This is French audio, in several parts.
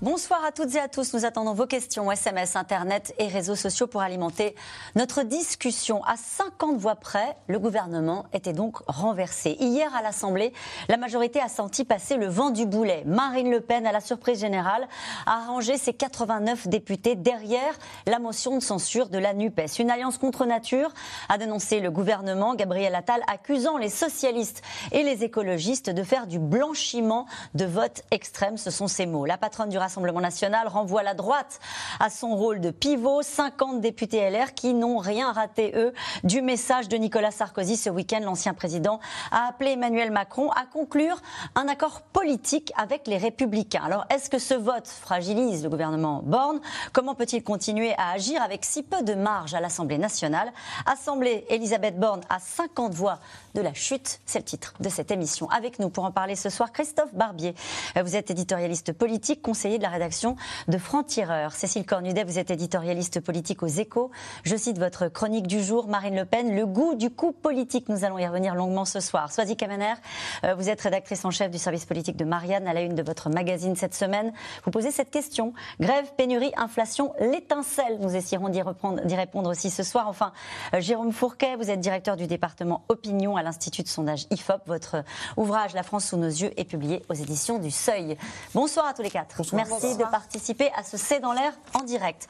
Bonsoir à toutes et à tous. Nous attendons vos questions, SMS, Internet et réseaux sociaux pour alimenter notre discussion. À 50 voix près, le gouvernement était donc renversé. Hier, à l'Assemblée, la majorité a senti passer le vent du boulet. Marine Le Pen, à la surprise générale, a rangé ses 89 députés derrière la motion de censure de la NUPES. Une alliance contre nature, a dénoncé le gouvernement. Gabriel Attal accusant les socialistes et les écologistes de faire du blanchiment de vote extrême. Ce sont ses mots. Rassemblement national renvoie la droite à son rôle de pivot. 50 députés LR qui n'ont rien raté, eux, du message de Nicolas Sarkozy ce week-end. L'ancien président a appelé Emmanuel Macron à conclure un accord politique avec les Républicains. Alors, est-ce que ce vote fragilise le gouvernement Borne? Comment peut-il continuer à agir avec si peu de marge à l'Assemblée nationale? Assemblée Elisabeth Borne à 50 voix de la chute, c'est le titre de cette émission. Avec nous pour en parler ce soir, Christophe Barbier. Vous êtes éditorialiste politique, conseiller de la rédaction de Franc-Tireur. Cécile Cornudet, vous êtes éditorialiste politique aux Échos. Je cite votre chronique du jour, Marine Le Pen, le goût du coup politique. Nous allons y revenir longuement ce soir. Soisy Kamener, euh, vous êtes rédactrice en chef du service politique de Marianne à la une de votre magazine cette semaine. Vous posez cette question. Grève, pénurie, inflation, l'étincelle. Nous essaierons d'y répondre aussi ce soir. Enfin, euh, Jérôme Fourquet, vous êtes directeur du département Opinion à l'Institut de sondage IFOP. Votre ouvrage La France sous nos yeux est publié aux éditions du Seuil. Bonsoir à tous les quatre. Merci de participer à ce C'est dans l'air en direct.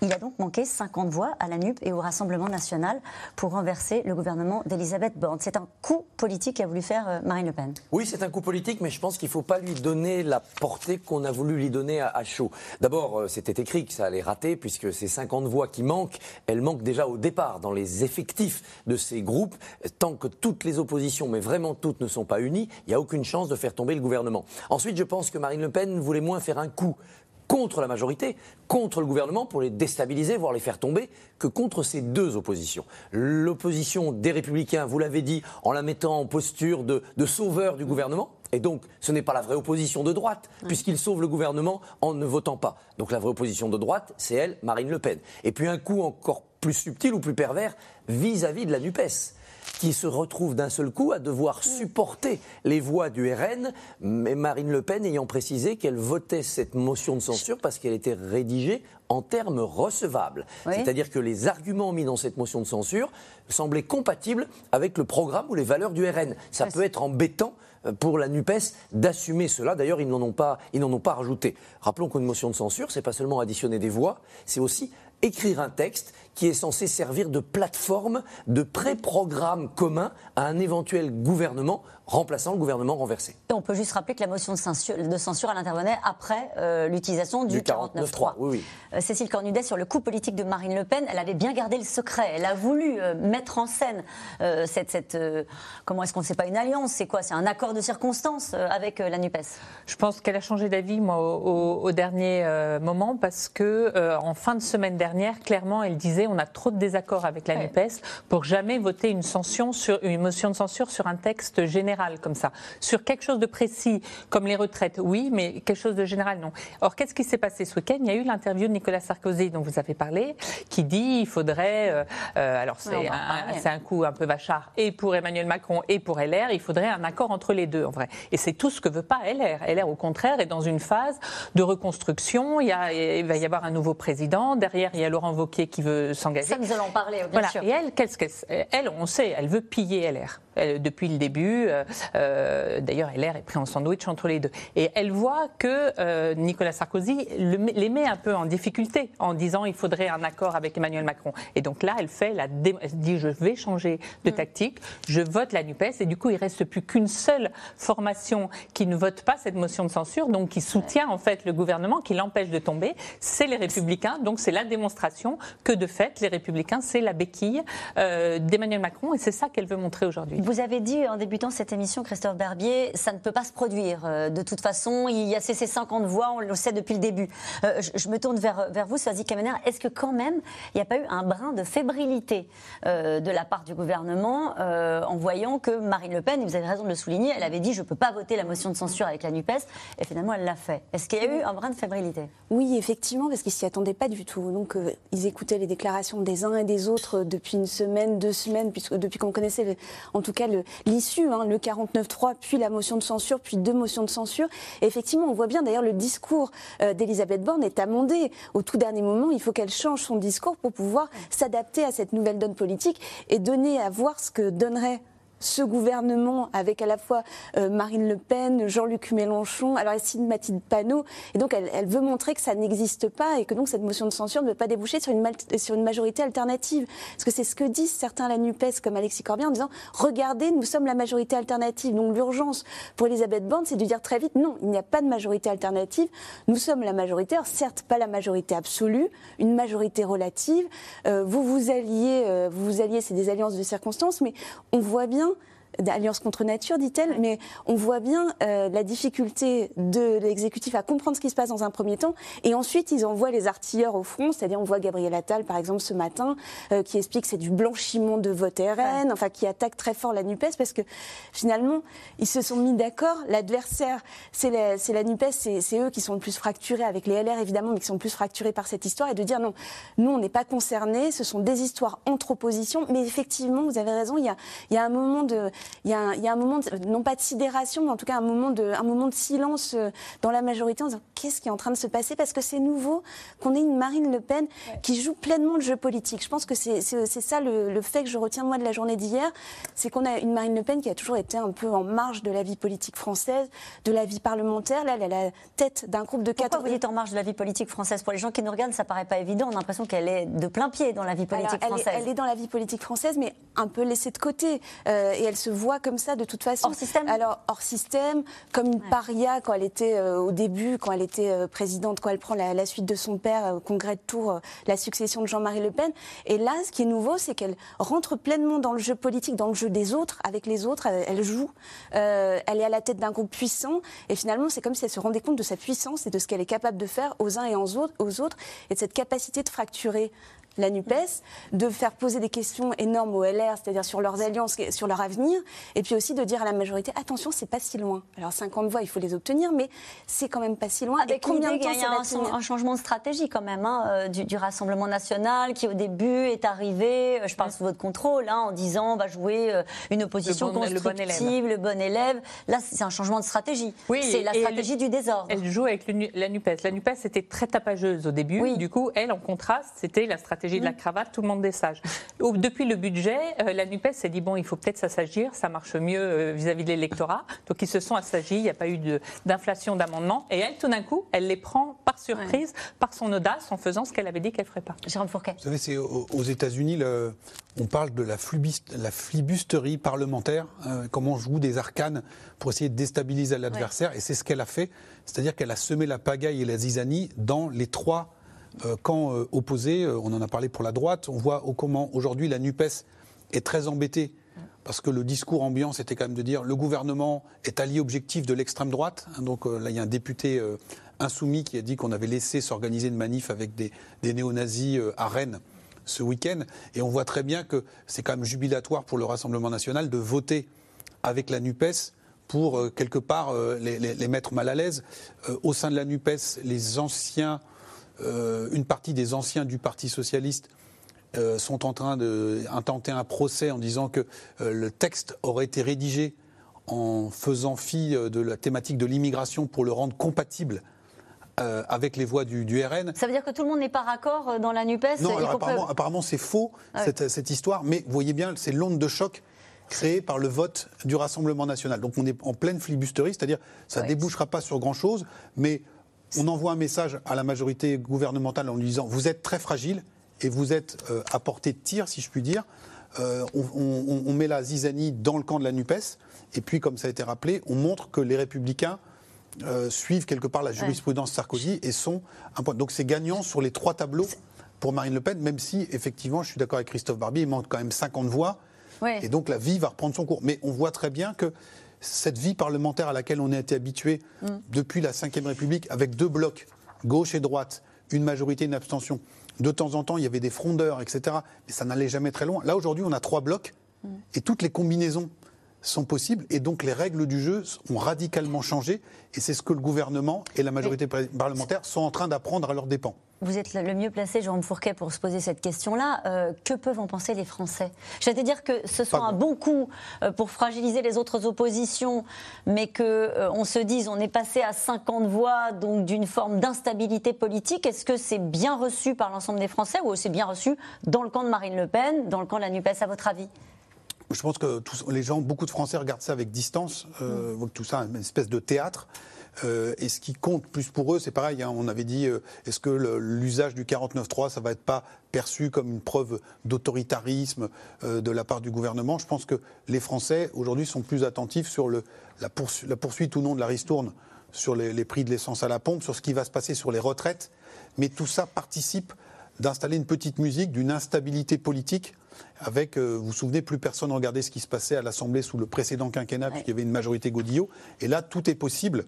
Il a donc manqué 50 voix à la NUP et au Rassemblement national pour renverser le gouvernement d'Elisabeth Borne. C'est un coup politique qu'a voulu faire euh, Marine Le Pen. Oui, c'est un coup politique, mais je pense qu'il ne faut pas lui donner la portée qu'on a voulu lui donner à, chaud. D'abord, euh, c'était écrit que ça allait rater, puisque ces 50 voix qui manquent, elles manquent déjà au départ dans les effectifs de ces groupes. Tant que toutes les oppositions, mais vraiment toutes, ne sont pas unies, il n'y a aucune chance de faire tomber le gouvernement. Ensuite, je pense que Marine Le Pen voulait moins faire un coup contre la majorité, contre le gouvernement pour les déstabiliser, voire les faire tomber, que contre ces deux oppositions. L'opposition des républicains, vous l'avez dit, en la mettant en posture de, sauveur du gouvernement, et donc, ce n'est pas la vraie opposition de droite, puisqu'il sauve le gouvernement en ne votant pas. Donc, la vraie opposition de droite, c'est elle, Marine Le Pen. Et puis, un coup encore plus subtil ou plus pervers vis à -vis de la NUPES qui se retrouve d'un seul coup à devoir supporter les voix du RN, mais Marine Le Pen ayant précisé qu'elle votait cette motion de censure parce qu'elle était rédigée en termes recevables. C'est-à-dire que les arguments mis dans cette motion de censure semblaient compatibles avec le programme ou les valeurs du RN. Ça peut être embêtant euh, pour la NUPES d'assumer cela. D'ailleurs, ils n'en ont pas, ils n'en ont pas rajouté. Rappelons qu'une motion de censure, c'est pas seulement additionner des voix, c'est aussi écrire un texte qui est censé servir de plateforme, de pré-programme commun à un éventuel gouvernement remplaçant le gouvernement renversé. on peut juste rappeler que la motion de censure, de censure elle intervenait après euh, l'utilisation du, 49.3. Oui, oui. Euh, Cécile Cornudet, sur le coup politique de Marine Le Pen, elle avait bien gardé le secret. Elle a voulu euh, mettre en scène cette... cette comment est-ce qu'on ne sait pas une alliance? C'est quoi? C'est un accord de circonstances avec la NUPES? Je pense qu'elle a changé d'avis, moi, au, au dernier moment, parce que en fin de semaine dernière, clairement, elle disait on a trop de désaccords avec la NUPES pour jamais voter une, sur, une motion de censure sur un texte général comme ça. Sur quelque chose de précis, comme les retraites, oui, mais quelque chose de général, non. Or, qu'est-ce qui s'est passé ce week-end? Il y a eu l'interview de Nicolas Sarkozy, dont vous avez parlé, qui dit il faudrait. Euh, euh, alors, c'est un, un, coup un peu vachard, et pour Emmanuel Macron et pour LR, il faudrait un accord entre les deux, en vrai. Et c'est tout ce que veut pas LR. LR, au contraire, est dans une phase de reconstruction. Il, y a, il va y avoir un nouveau président. Derrière, il y a Laurent Wauquiez qui veut s'engager. Ça, nous allons en parler, bien sûr. Et elle, qu'est-ce qu'elle, elle, on sait, elle veut piller LR. Depuis le début, euh, euh, d'ailleurs, LR est pris en sandwich entre les deux. Et elle voit que euh, Nicolas Sarkozy les met un peu en difficulté en disant il faudrait un accord avec Emmanuel Macron. Et donc là, elle fait la, elle dit je vais changer de mm. tactique, je vote la Nupes, et du coup, il reste plus qu'une seule formation qui ne vote pas cette motion de censure, donc qui soutient en fait le gouvernement, qui l'empêche de tomber, c'est les Républicains. Donc c'est la démonstration que de fait les Républicains, c'est la béquille euh, d'Emmanuel Macron et c'est ça qu'elle veut montrer aujourd'hui. Vous avez dit en débutant cette émission, Christophe Barbier, ça ne peut pas se produire. Euh, de toute façon, il y a ces 50 voix, on le sait depuis le début. Euh, je, me tourne vers, vous, Swazi Kamener. Est-ce que quand même, il n'y a pas eu un brin de fébrilité de la part du gouvernement en voyant que Marine Le Pen, et vous avez raison de le souligner, elle avait dit je ne peux pas voter la motion de censure avec la NUPES, et finalement elle l'a fait. Est-ce qu'il y a eu un brin de fébrilité? Oui, effectivement, parce qu'ils s'y attendaient pas du tout. Donc ils écoutaient les déclarations des uns et des autres depuis une semaine, deux semaines, puisque depuis qu'on connaissait en tout cas l'issue, hein, le 49-3, puis la motion de censure, puis deux motions de censure. Effectivement, on voit bien d'ailleurs le discours euh, d'Elisabeth Borne est amendé. Au tout dernier moment, il faut qu'elle change son discours pour pouvoir s'adapter à cette nouvelle donne politique et donner à voir ce que donnerait ce gouvernement avec à la fois euh, Marine Le Pen, Jean-Luc Mélenchon, alors elle Mathilde Panot, et donc elle, veut montrer que ça n'existe pas et que donc cette motion de censure ne veut pas déboucher sur une, sur une majorité alternative. Parce que c'est ce que disent certains à la NUPES, comme Alexis Corbière, en disant regardez, nous sommes la majorité alternative. Donc l'urgence pour Elisabeth Borne, c'est de dire très vite non, il n'y a pas de majorité alternative, nous sommes la majorité, certes pas la majorité absolue, une majorité relative. Euh, vous vous alliez, euh, vous vous alliez, c'est des alliances de circonstances, mais on voit bien d'alliance contre nature, dit-elle, mais on voit bien euh, la difficulté de l'exécutif à comprendre ce qui se passe dans un premier temps, et ensuite ils envoient les artilleurs au front, c'est-à-dire on voit Gabriel Attal, par exemple, ce matin, euh, qui explique que c'est du blanchiment de vote RN, enfin qui attaque très fort la NUPES, parce que finalement, ils se sont mis d'accord, l'adversaire, c'est la, la, NUPES, c'est eux qui sont le plus fracturés, avec les LR évidemment, mais qui sont le plus fracturés par cette histoire, et de dire non, nous on n'est pas concernés, ce sont des histoires entre oppositions, mais effectivement, vous avez raison, il y a, il y a un moment de il y, a un, moment, non pas de sidération, mais en tout cas un moment de, un moment de silence euh, dans la majorité en disant qu'est-ce qui est en train de se passer? Parce que c'est nouveau qu'on ait une Marine Le Pen qui joue pleinement le jeu politique. Je pense que c'est ça le, fait que je retiens moi de la journée d'hier, c'est qu'on a une Marine Le Pen qui a toujours été un peu en marge de la vie politique française, de la vie parlementaire. Là, elle a la tête d'un groupe de quatre. Pourquoi vous dites en marge de la vie politique française? Pour les gens qui nous regardent, ça paraît pas évident. On a l'impression qu'elle est de plein pied dans la vie politique française. Elle est, dans la vie politique française, mais un peu laissée de côté. Euh, et elle se voit comme ça de toute façon. Hors système Alors, hors système, comme une paria quand elle était euh, au début, quand elle était euh, présidente, quand elle prend la, suite de son père euh, au congrès de Tours, la succession de Jean-Marie Le Pen. Et là, ce qui est nouveau, c'est qu'elle rentre pleinement dans le jeu politique, dans le jeu des autres, avec les autres. Elle, joue. elle est à la tête d'un groupe puissant. Et finalement, c'est comme si elle se rendait compte de sa puissance et de ce qu'elle est capable de faire aux uns et aux autres, et de cette capacité de fracturer la NUPES, de faire poser des questions énormes au LR, c'est-à-dire sur leurs alliances, sur leur avenir, et puis aussi de dire à la majorité attention, c'est pas si loin. Alors 50 voix, il faut les obtenir, mais c'est quand même pas si loin. Avec combien de temps il y a un, changement de stratégie quand même hein, euh, du, Rassemblement national qui au début est arrivé, euh, je parle sous votre contrôle, hein, en disant on va jouer euh, une opposition constructive, le bon élève. Là, c'est un changement de stratégie. Oui, c'est la stratégie du désordre. Elle joue avec la NUPES. La NUPES était très tapageuse au début. Oui. Du coup, elle, en contraste, c'était la stratégie de la cravate, tout le monde est sage. Depuis le budget, euh, la NUPES s'est dit bon, il faut peut-être s'assagir, ça marche mieux euh, vis-à-vis de l'électorat. Donc ils se sont assagis, il n'y a pas eu d'inflation d'amendements. Et elle, tout d'un coup, elle les prend par surprise, par son audace, en faisant ce qu'elle avait dit qu'elle ne ferait pas. Jérôme Fourquet. Vous savez, c'est aux États-Unis, on parle de la, la flibusterie parlementaire, euh, comment on joue des arcanes pour essayer de déstabiliser l'adversaire. Et c'est ce qu'elle a fait. C'est-à-dire qu'elle a semé la pagaille et la zizanie dans les trois quand euh, opposé, euh, on en a parlé pour la droite, on voit comment aujourd'hui la NUPES est très embêtée parce que le discours ambiant, c'était quand même de dire le gouvernement est allié objectif de l'extrême droite. Hein, donc là, il y a un député insoumis qui a dit qu'on avait laissé s'organiser une manif avec des, néo-nazis à Rennes ce week-end. Et on voit très bien que c'est quand même jubilatoire pour le Rassemblement national de voter avec la NUPES pour quelque part les, mettre mal à l'aise. au sein de la NUPES, les anciens euh, une partie des anciens du Parti socialiste euh, sont en train d'intenter un procès en disant que euh, le texte aurait été rédigé en faisant fi de la thématique de l'immigration pour le rendre compatible avec les voix du, RN. Ça veut dire que tout le monde n'est pas raccord dans la NUPES Non, apparemment, c'est faux, ah cette, histoire, mais vous voyez bien, c'est l'onde de choc créée par le vote du Rassemblement national. Donc on est en pleine flibusterie, c'est-à-dire ça ne débouchera pas sur grand-chose, mais on envoie un message à la majorité gouvernementale en lui disant vous êtes très fragile et vous êtes euh, à portée de tir, si je puis dire. Euh, on, met la zizanie dans le camp de la NUPES, et puis, comme ça a été rappelé, on montre que les républicains euh, suivent quelque part la jurisprudence Sarkozy et sont un point. Donc c'est gagnant sur les trois tableaux pour Marine Le Pen, même si, effectivement, je suis d'accord avec Christophe Barbier, il manque quand même 50 voix. Et donc la vie va reprendre son cours. Mais on voit très bien que cette vie parlementaire à laquelle on a été habitué mm. depuis la Ve République, avec deux blocs, gauche et droite, une majorité, une abstention. De temps en temps, il y avait des frondeurs, etc. Mais ça n'allait jamais très loin. Là, aujourd'hui, on a trois blocs mm. et toutes les combinaisons sont possibles et donc les règles du jeu ont radicalement changé et c'est ce que le gouvernement et la majorité parlementaire sont en train d'apprendre à leurs dépens. Vous êtes le mieux placé, Jérôme Fourquet, pour se poser cette question-là. Euh, que peuvent en penser les Français? J'allais dire que ce soit un bon coup euh, pour fragiliser les autres oppositions, mais qu'on euh, on se dise on est passé à 50 voix, donc d'une forme d'instabilité politique. Est-ce que c'est bien reçu par l'ensemble des Français ou c'est bien reçu dans le camp de Marine Le Pen, dans le camp de la NUPES, à votre avis? Je pense que les gens, beaucoup de Français regardent ça avec distance, mm. tout ça, une espèce de théâtre. Euh, et ce qui compte plus pour eux, c'est pareil. Hein, on avait dit, euh, est-ce que l'usage du 49.3, ça va être pas perçu comme une preuve d'autoritarisme euh, de la part du gouvernement? Je pense que les Français aujourd'hui sont plus attentifs sur le, la, poursuite, ou non de la ristourne, sur les, les prix de l'essence à la pompe, sur ce qui va se passer sur les retraites. Mais tout ça participe d'installer une petite musique d'une instabilité politique avec, vous vous souvenez, plus personne regardait ce qui se passait à l'Assemblée sous le précédent quinquennat, puisqu'il y avait une majorité Godillot. Et là, tout est possible.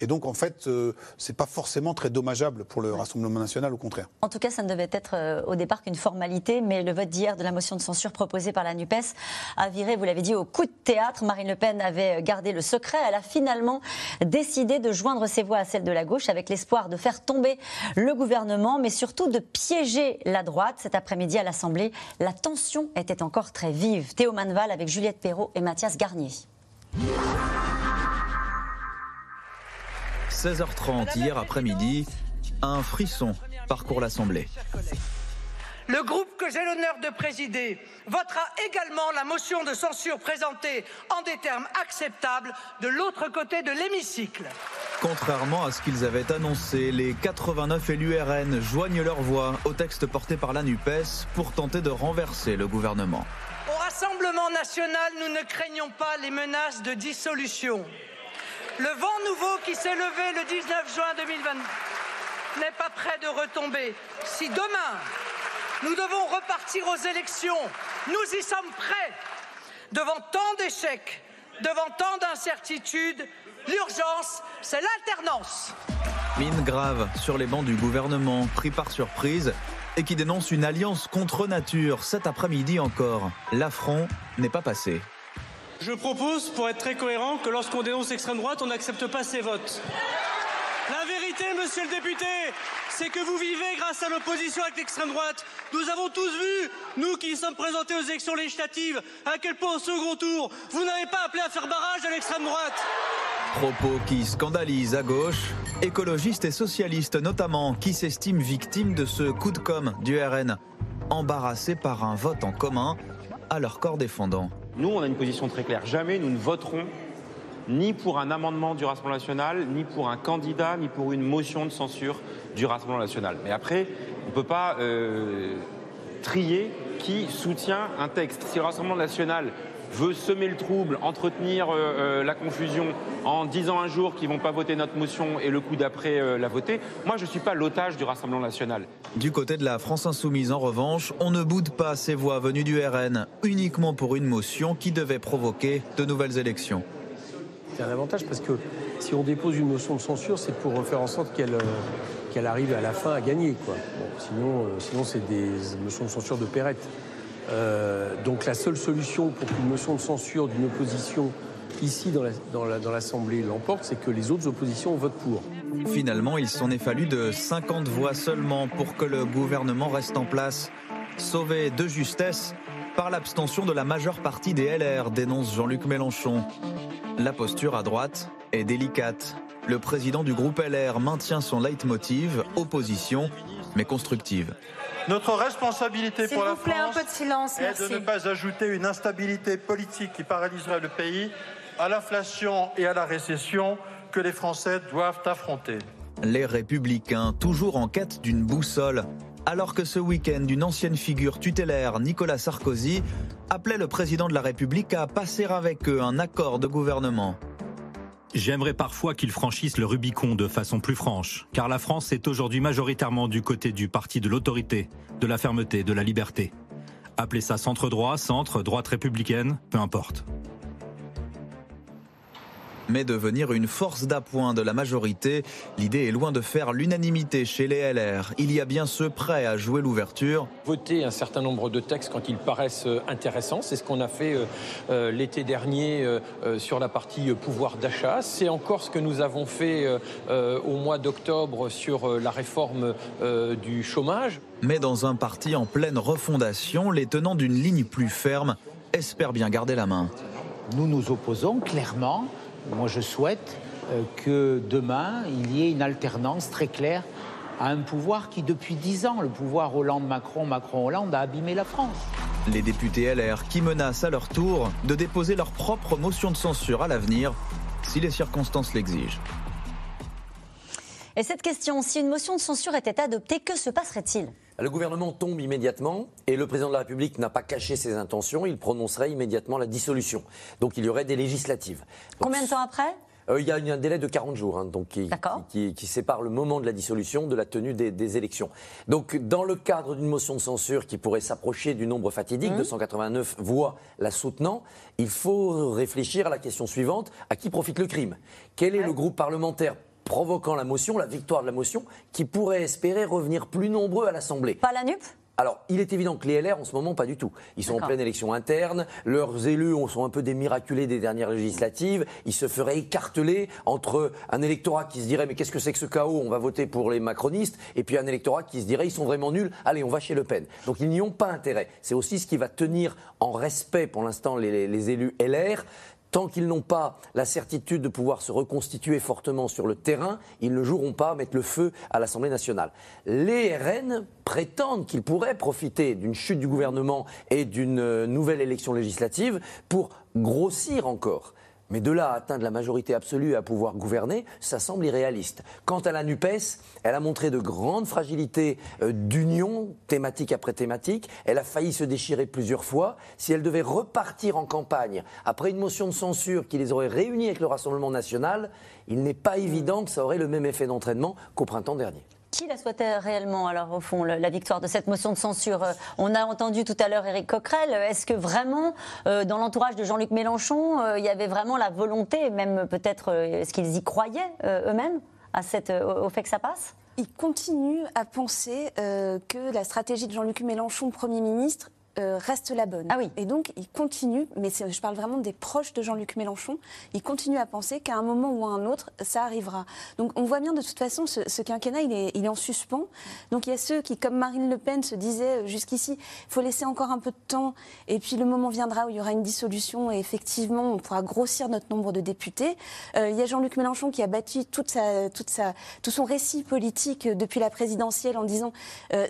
Et donc, en fait, euh, c'est pas forcément très dommageable pour le Rassemblement national, au contraire. En tout cas, ça ne devait être euh, au départ qu'une formalité, mais le vote d'hier de la motion de censure proposée par la NUPES a viré, vous l'avez dit, au coup de théâtre. Marine Le Pen avait gardé le secret. Elle a finalement décidé de joindre ses voix à celles de la gauche avec l'espoir de faire tomber le gouvernement, mais surtout de piéger la droite. Cet après-midi à l'Assemblée, la tension était encore très vive. Théo Manval avec Juliette Perrault et Mathias Garnier. 16h30 hier après-midi, un frisson parcourt l'Assemblée. Le groupe que j'ai l'honneur de présider votera également la motion de censure présentée en des termes acceptables de l'autre côté de l'hémicycle. Contrairement à ce qu'ils avaient annoncé, les 89 élus RN joignent leur voix au texte porté par la NUPES pour tenter de renverser le gouvernement. Au Rassemblement national, nous ne craignons pas les menaces de dissolution. Le vent nouveau qui s'est levé le 19 juin 2020 n'est pas prêt de retomber. Si demain, nous devons repartir aux élections, nous y sommes prêts. Devant tant d'échecs, devant tant d'incertitudes, l'urgence, c'est l'alternance. Mine grave sur les bancs du gouvernement, pris par surprise, et qui dénonce une alliance contre nature cet après-midi encore. L'affront n'est pas passé. Je propose, pour être très cohérent, que lorsqu'on dénonce l'extrême droite, on n'accepte pas ses votes. Monsieur le député, c'est que vous vivez grâce à l'opposition avec l'extrême droite. Nous avons tous vu, nous qui sommes présentés aux élections législatives, à quel point au second tour, vous n'avez pas appelé à faire barrage à l'extrême droite. Propos qui scandalisent à gauche, écologistes et socialistes notamment, qui s'estiment victimes de ce coup de com' du RN, embarrassés par un vote en commun à leur corps défendant. Nous, on a une position très claire. Jamais nous ne voterons ni pour un amendement du Rassemblement national, ni pour un candidat, ni pour une motion de censure du Rassemblement national. Mais après, on ne peut pas euh, trier qui soutient un texte. Si le Rassemblement national veut semer le trouble, entretenir euh, euh, la confusion en disant un jour qu'ils vont pas voter notre motion et le coup d'après la voter, moi je ne suis pas l'otage du Rassemblement national. Du côté de la France insoumise, en revanche, on ne boude pas ces voix venues du RN, uniquement pour une motion qui devait provoquer de nouvelles élections. C'est un avantage parce que si on dépose une motion de censure, c'est pour faire en sorte qu'elle qu'elle arrive à la fin à gagner. Quoi. sinon, sinon c'est des motions de censure de pérette. Euh, donc la seule solution pour qu'une motion de censure d'une opposition ici dans l'Assemblée l'emporte, c'est que les autres oppositions votent pour. Finalement, il s'en est fallu de 50 voix seulement pour que le gouvernement reste en place. Sauvé de justesse par l'abstention de la majeure partie des LR, dénonce Jean-Luc Mélenchon. La posture à droite est délicate. Le président du groupe LR maintient son leitmotiv, opposition, mais constructive. Notre responsabilité pour la France est de ne pas ajouter une instabilité politique qui paralyserait le pays à l'inflation et à la récession que les Français doivent affronter. Les républicains, toujours en quête d'une boussole, alors que ce week-end, une ancienne figure tutélaire, Nicolas Sarkozy, appelait le président de la République à passer avec eux un accord de gouvernement. J'aimerais parfois qu'ils franchissent le Rubicon de façon plus franche, car la France est aujourd'hui majoritairement du côté du parti de l'autorité, de la fermeté, de la liberté. Appelez ça centre droit, centre, droite républicaine, peu importe mais devenir une force d'appoint de la majorité. L'idée est loin de faire l'unanimité chez les LR. Il y a bien ceux prêts à jouer l'ouverture. Voter un certain nombre de textes quand ils paraissent euh, intéressants, c'est ce qu'on a fait euh, euh, l'été dernier sur la partie pouvoir d'achat. C'est encore ce que nous avons fait au mois d'octobre sur la réforme du chômage. Mais dans un parti en pleine refondation, les tenants d'une ligne plus ferme espèrent bien garder la main. Nous nous opposons clairement moi, je souhaite euh, que demain, il y ait une alternance très claire à un pouvoir qui, depuis dix ans, le pouvoir Hollande-Macron, Macron-Hollande, a abîmé la France. Les députés LR qui menacent à leur tour de déposer leur propre motion de censure à l'avenir, si les circonstances l'exigent. Et cette question, si une motion de censure était adoptée, que se passerait-il? Le gouvernement tombe immédiatement et le président de la République n'a pas caché ses intentions, il prononcerait immédiatement la dissolution. Donc il y aurait des législatives. Combien de temps après? Euh, il y a un délai de 40 jours hein, donc qui, qui, sépare le moment de la dissolution de la tenue des, élections. Donc, dans le cadre d'une motion de censure qui pourrait s'approcher du nombre fatidique, de 289 voix la soutenant, il faut réfléchir à la question suivante. À qui profite le crime? Quel est le groupe parlementaire provoquant la motion, la victoire de la motion, qui pourrait espérer revenir plus nombreux à l'Assemblée. Pas la NUP alors, il est évident que les LR, en ce moment, pas du tout. Ils sont en pleine élection interne, leurs élus sont un peu des miraculés des dernières législatives, ils se feraient écarteler entre un électorat qui se dirait mais qu'est-ce que c'est que ce chaos, on va voter pour les macronistes, et puis un électorat qui se dirait ils sont vraiment nuls, allez, on va chez Le Pen. Donc ils n'y ont pas intérêt. C'est aussi ce qui va tenir en respect pour l'instant les, les élus LR, Tant qu'ils n'ont pas la certitude de pouvoir se reconstituer fortement sur le terrain, ils ne joueront pas à mettre le feu à l'Assemblée nationale. Les RN prétendent qu'ils pourraient profiter d'une chute du gouvernement et d'une euh, nouvelle élection législative pour grossir encore. Mais de là à atteindre la majorité absolue à pouvoir gouverner, ça semble irréaliste. Quant à la NUPES, elle a montré de grandes fragilités euh, d'union, thématique après thématique. Elle a failli se déchirer plusieurs fois. Si elle devait repartir en campagne après une motion de censure qui les aurait réunis avec le Rassemblement national, il n'est pas évident que ça aurait le même effet d'entraînement qu'au printemps dernier. Qui la souhaitait réellement, alors, au fond, la victoire de cette motion de censure? Euh, On a entendu tout à l'heure Éric Coquerel. Est-ce que vraiment, euh, dans l'entourage de Jean-Luc Mélenchon, euh, il y avait vraiment la volonté, même peut-être, est-ce qu'ils y croyaient eux-mêmes au fait que ça passe? Ils continuent à penser que la stratégie de Jean-Luc Mélenchon, Premier ministre, euh, reste la bonne. Ah oui. Et donc, il continue, mais je parle vraiment des proches de Jean-Luc Mélenchon, il continue à penser qu'à un moment ou à un autre, ça arrivera. Donc, on voit bien de toute façon, ce, quinquennat, il est, il est, en suspens. Donc, il y a ceux qui, comme Marine Le Pen, se disaient euh, jusqu'ici, il faut laisser encore un peu de temps, et puis le moment viendra où il y aura une dissolution, et effectivement, on pourra grossir notre nombre de députés. Euh, il y a Jean-Luc Mélenchon qui a bâti toute sa, toute sa, tout son récit politique depuis la présidentielle en disant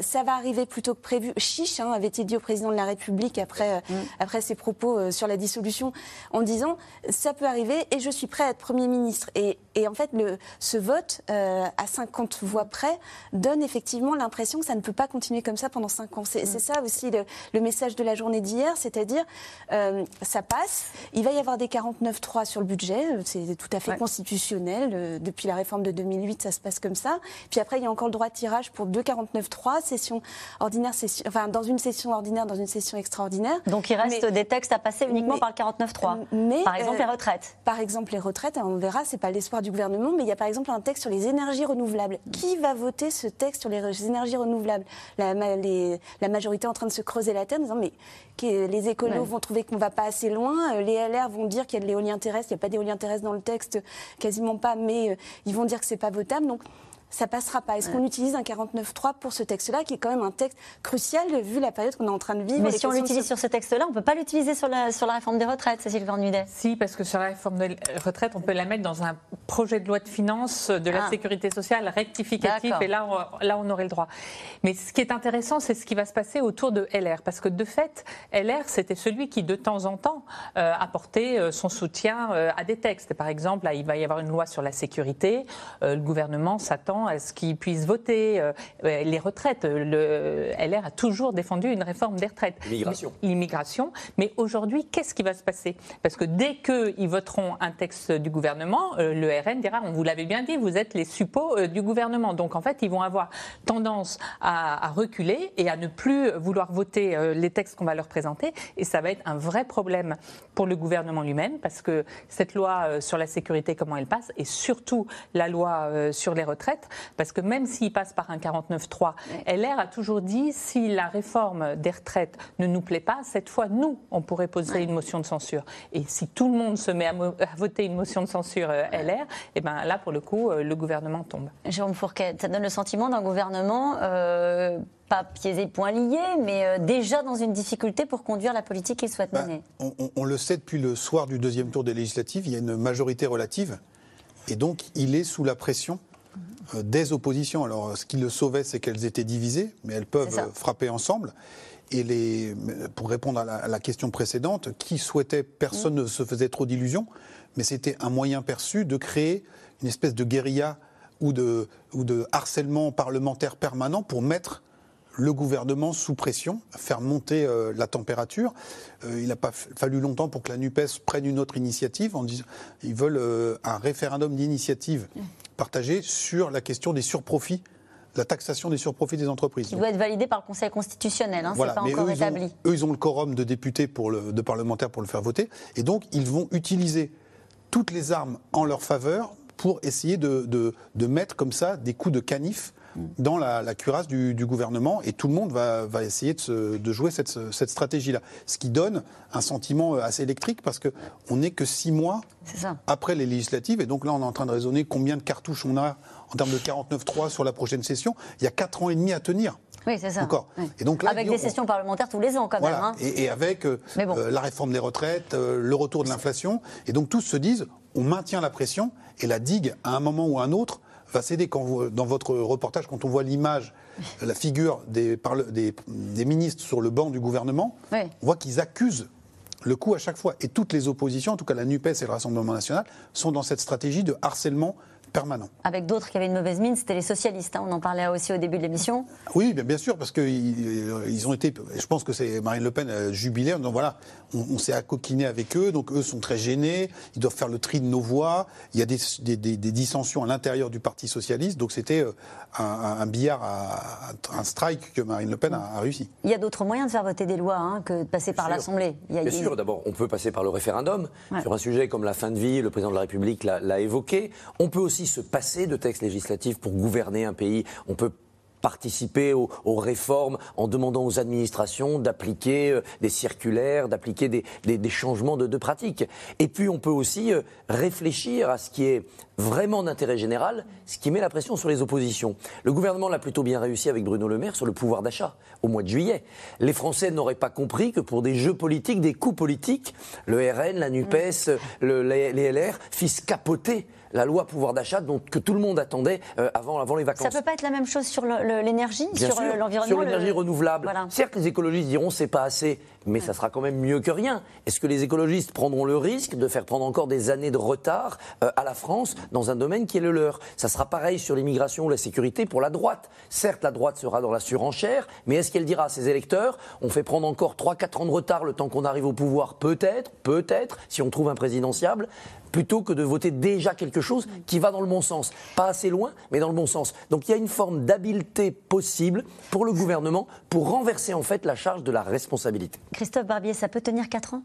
ça va arriver plutôt que prévu. Chiche, hein, avait-il dit au président la République après, mm. après ses propos euh, sur la dissolution en disant ça peut arriver et je suis prêt à être Premier ministre. Et, et en fait, le, ce vote euh, à 50 voix près donne effectivement l'impression que ça ne peut pas continuer comme ça pendant 5 ans. C'est mm. ça aussi le, message de la journée d'hier, c'est-à-dire euh, ça passe, il va y avoir des 49-3 sur le budget, c'est tout à fait constitutionnel. depuis la réforme de 2008, ça se passe comme ça. Puis après, il y a encore le droit de tirage pour deux 49-3, session ordinaire, session, enfin dans une session ordinaire, dans une session extraordinaire. Donc il reste des textes à passer uniquement par le 49.3. Par exemple, les euh, retraites. Par exemple, les retraites, on verra, c'est pas l'espoir du gouvernement, mais il y a par exemple un texte sur les énergies renouvelables. Qui va voter ce texte sur les énergies renouvelables? La, la, majorité est en train de se creuser la tête en disant mais les écolos vont trouver qu'on va pas assez loin, euh, les LR vont dire qu'il y a de l'éolien terrestre, il n'y a pas d'éolien terrestre dans le texte, quasiment pas, mais euh, ils vont dire que c'est pas votable. Donc ça passera pas. Est-ce qu'on utilise un 49.3 pour ce texte-là, qui est quand même un texte crucial vu la période qu'on est en train de vivre Mais si on l'utilise sur ce texte-là, on ne peut pas l'utiliser sur la, sur la réforme des retraites, Cécile Cornudet Si, parce que sur la réforme des retraites, on peut la mettre dans un projet de loi de finances de la ah. sécurité sociale rectificatif, et là on, là, on aurait le droit. Mais ce qui est intéressant, c'est ce qui va se passer autour de LR, parce que de fait, LR, c'était celui qui, de temps en temps, euh, apportait euh, son soutien euh, à des textes. Par exemple, là, il va y avoir une loi sur la sécurité. le gouvernement s'attend à ce qu'ils puissent voter euh, les retraites. Le LR a toujours défendu une réforme des retraites. L'immigration. L'immigration. Mais aujourd'hui, qu'est-ce qui va se passer? Parce que dès qu'ils voteront un texte du gouvernement, euh, le RN dira on vous l'avait bien dit, vous êtes les suppôts euh, du gouvernement. Donc en fait, ils vont avoir tendance à, à reculer et à ne plus vouloir voter euh, les textes qu'on va leur présenter. Et ça va être un vrai problème pour le gouvernement lui-même parce que cette loi euh, sur la sécurité, comment elle passe, et surtout la loi euh, sur les retraites, parce que même s'il passe par un 49-3, LR a toujours dit si la réforme des retraites ne nous plaît pas, cette fois, nous, on pourrait poser une motion de censure. Et si tout le monde se met à, voter une motion de censure euh, LR, et ben là, pour le coup, euh, le gouvernement tombe. Jérôme Fourquet, ça donne le sentiment d'un gouvernement euh, pas pieds et poings liés, mais déjà dans une difficulté pour conduire la politique qu'il souhaite mener. On, on- on le sait depuis le soir du deuxième tour des législatives, il y a une majorité relative. Et donc, il est sous la pression euh, des oppositions. Alors, ce qui le sauvait, c'est qu'elles étaient divisées, mais elles peuvent frapper ensemble. Et les, pour répondre à la, à la question précédente, qui souhaitait, personne Mm. ne se faisait trop d'illusions, mais c'était un moyen perçu de créer une espèce de guérilla ou de, ou de harcèlement parlementaire permanent pour mettre le gouvernement sous pression, faire monter euh, la température. Euh, il n'a pas fallu longtemps pour que la NUPES prenne une autre initiative en disant ils veulent euh, un référendum d'initiative partagé sur la question des surprofits, la taxation des surprofits des entreprises. Qui doit être validé par le Conseil constitutionnel, hein, Voilà, c'est pas mais encore eux, ils ont- établi. eux, ils ont le quorum de députés, pour le, de parlementaires pour le faire voter. Et donc, ils vont utiliser toutes les armes en leur faveur pour essayer de, de- de mettre comme ça des coups de canif dans la, la cuirasse du, du gouvernement. Et tout le monde va, va essayer de, se- de jouer cette, cette stratégie-là. Ce qui donne un sentiment assez électrique parce qu'on n'est que six mois après les législatives. Et donc là, on est en train de raisonner combien de cartouches on a en termes de 49.3 sur la prochaine session. Il y a quatre ans et demi à tenir. Oui, c'est ça. Encore. Et donc là, Avec on- des sessions parlementaires tous les ans, quand voilà. même. hein. et, et avec euh, bon. euh, la réforme des retraites, euh, le retour de l'inflation. Et donc tous se disent, on maintient la pression et la digue, à un moment ou à un autre, va céder. Quand vous- dans votre reportage, quand on voit l'image, la figure des, parle- des, des ministres sur le banc du gouvernement, Oui. on voit qu'ils accusent le coup à chaque fois. Et toutes les oppositions, en tout cas la NUPES et le Rassemblement national, sont dans cette stratégie de harcèlement permanent. Avec d'autres qui avaient une mauvaise mine, c'était les socialistes. hein, on en parlait aussi au début de l'émission. Oui, bien, bien sûr, parce qu'ils ils ont été. Je pense que c'est Marine Le Pen euh, jubilée en disant voilà, on, on s'est accoquiné avec eux, donc eux sont très gênés, ils doivent faire le tri de nos voix. Il y a des, des- des- des dissensions à l'intérieur du Parti Socialiste, donc c'était euh, un, un- un billard, à, un strike que Marine Le Pen a, a réussi. Il y a d'autres moyens de faire voter des lois hein, que de passer par sûr. l'Assemblée. Bien a- sûr, d'abord, on peut passer par le référendum. Ouais. Sur un sujet comme la fin de vie, le président de la République l'a l'a évoqué. On peut aussi se passer de textes législatifs pour gouverner un pays. On peut participer aux, réformes en demandant aux administrations d'appliquer euh, des circulaires, d'appliquer des, changements de, pratiques. Et puis on peut aussi euh, réfléchir à ce qui est vraiment d'intérêt général, ce qui met la pression sur les oppositions. Le gouvernement l'a plutôt bien réussi avec Bruno Le Maire sur le pouvoir d'achat au mois de juillet. Les Français n'auraient pas compris que pour des jeux politiques, des coups politiques, le RN, la NUPES, le- les, les LR fissent capoter la loi pouvoir d'achat dont que tout le monde attendait euh, avant, avant les Ça vacances. peut pas être la même chose sur le- le- l'énergie, sur euh, l'environnement sur l'énergie le- renouvelable. Voilà. Certes, les écologistes diront c'est pas assez, mais ça sera quand même mieux que rien. Est-ce que les écologistes prendront le risque de faire prendre encore des années de retard euh, à la France dans un domaine qui est le leur? Ça sera pareil sur l'immigration ou la sécurité pour la droite. Certes, la droite sera dans la surenchère, mais est-ce qu'elle dira à ses électeurs on fait prendre encore 3-4 ans de retard le temps qu'on arrive au pouvoir Peut-être, peut-être, si on trouve un présidentiable, plutôt que de voter déjà quelque chose qui va dans le bon sens. Pas assez loin, mais dans le bon sens. Donc il y a une forme d'habileté possible pour le gouvernement pour renverser en fait la charge de la responsabilité. Christophe Barbier, ça peut tenir 4 ans?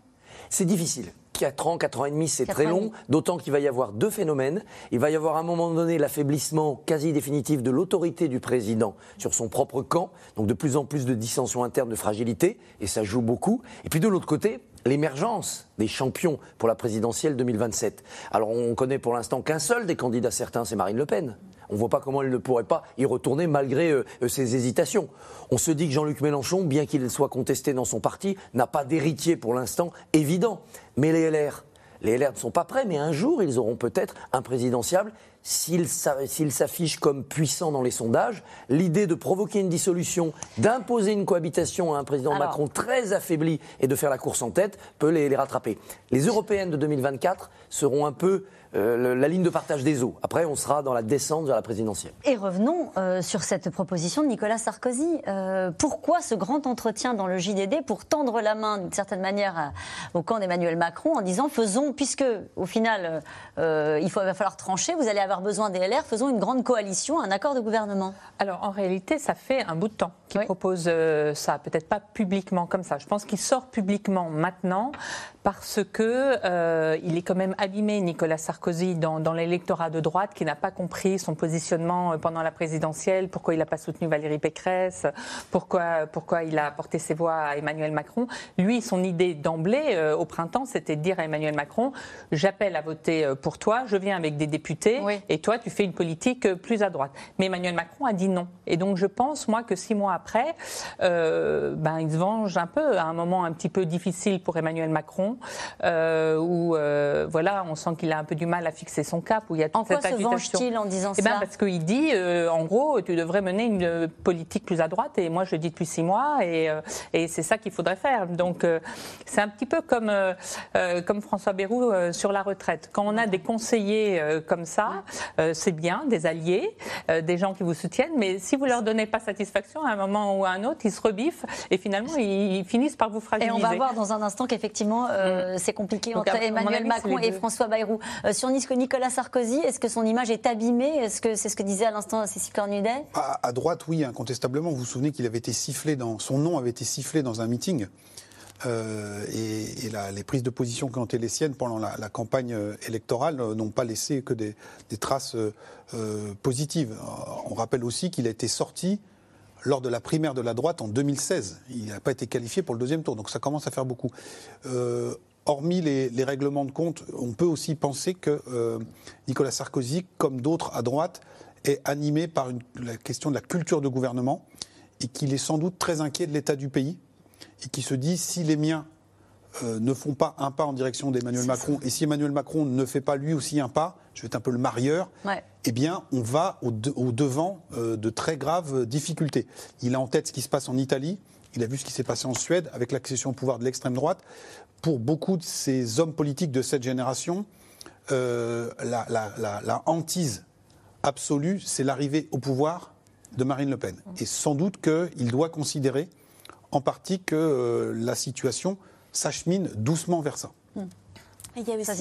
C'est difficile. 4 ans, 4 ans et demi, c'est très long, d'autant qu'il va y avoir deux phénomènes. Il va y avoir à un moment donné l'affaiblissement quasi définitif de l'autorité du président sur son propre camp, donc de plus en plus de dissensions internes, de fragilité, et ça joue beaucoup. Et puis de l'autre côté, l'émergence des champions pour la présidentielle 2027. Alors on connaît pour l'instant qu'un seul des candidats certains, c'est Marine Le Pen. On ne voit pas comment elle ne pourrait pas y retourner malgré euh, euh, ses hésitations. On se dit que Jean-Luc Mélenchon, bien qu'il soit contesté dans son parti, n'a pas d'héritier pour l'instant évident. Mais les LR, les LR ne sont pas prêts, mais un jour, ils auront peut-être un présidentiable. S'ils s'a- s'ils s'affichent comme puissants dans les sondages, l'idée de provoquer une dissolution, d'imposer une cohabitation à un président Alors. Macron très affaibli et de faire la course en tête peut les, les rattraper. Les européennes de 2024 seront un peu euh, la ligne de partage des eaux. Après, on sera dans la descente vers la présidentielle. Et revenons euh, sur cette proposition de Nicolas Sarkozy. Euh, pourquoi ce grand entretien dans le JDD pour tendre la main d'une certaine manière à- au camp d'Emmanuel Macron en disant faisons, puisque au final euh, il faut, va falloir trancher, vous allez avoir besoin des LR, faisons une grande coalition, un accord de gouvernement. Alors en réalité, ça fait un bout de temps qu'il propose euh, ça, peut-être pas publiquement comme ça. Je pense qu'il sort publiquement maintenant parce que euh, il est quand même abîmé, Nicolas Sarkozy, dans, dans l'électorat de droite, qui n'a pas compris son positionnement euh, pendant la présidentielle, pourquoi il n'a pas soutenu Valérie Pécresse, pourquoi, pourquoi il a apporté ses voix à Emmanuel Macron. Lui, son idée d'emblée euh, au printemps, c'était de dire à Emmanuel Macron j'appelle à voter euh, pour toi, je viens avec des députés, et toi, tu fais une politique plus à droite. Mais Emmanuel Macron a dit non. Et donc, je pense, moi, que six mois après, euh, ben, il se venge un peu à un moment un petit peu difficile pour Emmanuel Macron, euh, où euh, on sent qu'il a un peu du mal à fixer son cap, où il y a En quoi cette se venge-t-il en disant Eh ben, cela Parce qu'il dit, euh, en gros, tu devrais mener une euh, politique plus à droite, et moi je le dis depuis six mois, et, euh, et c'est ça qu'il faudrait faire. Donc euh, c'est un petit peu comme, comme François Bayrou sur la retraite. Quand on a des conseillers comme ça, c'est bien, des alliés, des gens qui vous soutiennent, mais si vous leur donnez pas satisfaction, à un moment ou à un autre, ils se rebiffent, et finalement ils, finissent par vous Et fragiliser. on va voir dans un instant qu'effectivement euh, c'est compliqué Donc, entre Emmanuel avis, Macron et. François Bayrou. Euh, sur Nico- Nicolas Sarkozy, est-ce que son image est abîmée? Est-ce que c'est ce que disait à l'instant Cécile Cornudet? À, droite, oui, incontestablement. Vous vous souvenez qu'il avait été sifflé dans son nom avait été sifflé dans un meeting. Euh, et les prises de position qui ont été les siennes pendant la, campagne euh, électorale n'ont pas laissé que des, traces positives. On rappelle aussi qu'il a été sorti lors de la primaire de la droite en 2016. Il n'a pas été qualifié pour le deuxième tour, donc ça commence à faire beaucoup. Hormis les, les règlements de compte, on peut aussi penser que euh, Nicolas Sarkozy, comme d'autres à droite, est animé par une- la question de la culture de gouvernement et qu'il est sans doute très inquiet de l'état du pays et qui se dit si les miens euh, ne font pas un pas en direction d'Emmanuel Macron et si Emmanuel Macron ne fait pas lui aussi un pas, je vais être un peu le marieur, Ouais. eh bien, on va au, de- au devant euh, de très graves difficultés. Il a en tête ce qui se passe en Italie, il a vu ce qui s'est passé en Suède avec l'accession au pouvoir de l'extrême droite. Pour beaucoup de ces hommes politiques de cette génération, euh, la, la- la- la hantise absolue, c'est l'arrivée au pouvoir de Marine Le Pen. Et sans doute qu'il doit considérer en partie que euh, la situation s'achemine doucement vers ça. Il y, a aussi, Ça,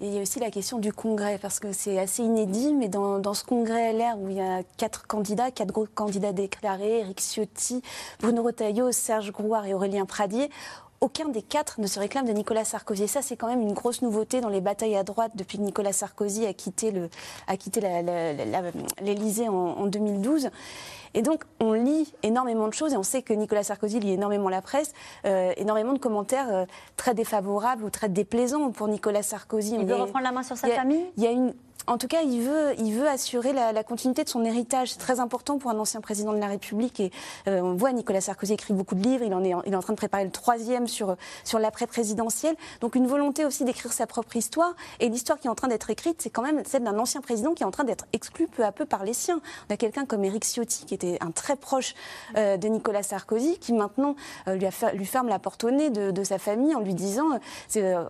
il y a aussi la question du Congrès, parce que c'est assez inédit, mais dans, dans ce Congrès LR où il y a quatre candidats, quatre gros candidats déclarés, Eric Ciotti, Bruno Retailleau, Serge Grouard et Aurélien Pradier, aucun des quatre ne se réclame de Nicolas Sarkozy. Et ça, c'est quand même une grosse nouveauté dans les batailles à droite depuis que Nicolas Sarkozy a quitté l'Élysée en, en 2012. Et donc, on lit énormément de choses et on sait que Nicolas Sarkozy lit énormément la presse, euh, énormément de commentaires euh, très défavorables ou très déplaisants pour Nicolas Sarkozy. Il veut reprendre la main sur sa famille? Il y a une. En tout cas, il veut, assurer la, continuité de son héritage. C'est très important pour un ancien président de la République. Et euh, on voit Nicolas Sarkozy écrit beaucoup de livres. Il, est, en- train de préparer le troisième sur, l'après-présidentiel. Donc une volonté aussi d'écrire sa propre histoire. Et l'histoire qui est en train d'être écrite, c'est quand même celle d'un ancien président qui est en train d'être exclu peu à peu par les siens. On a quelqu'un comme Éric Ciotti, qui était un très proche euh, de Nicolas Sarkozy, qui maintenant euh, lui, ferme la porte au nez de, sa famille en lui disant,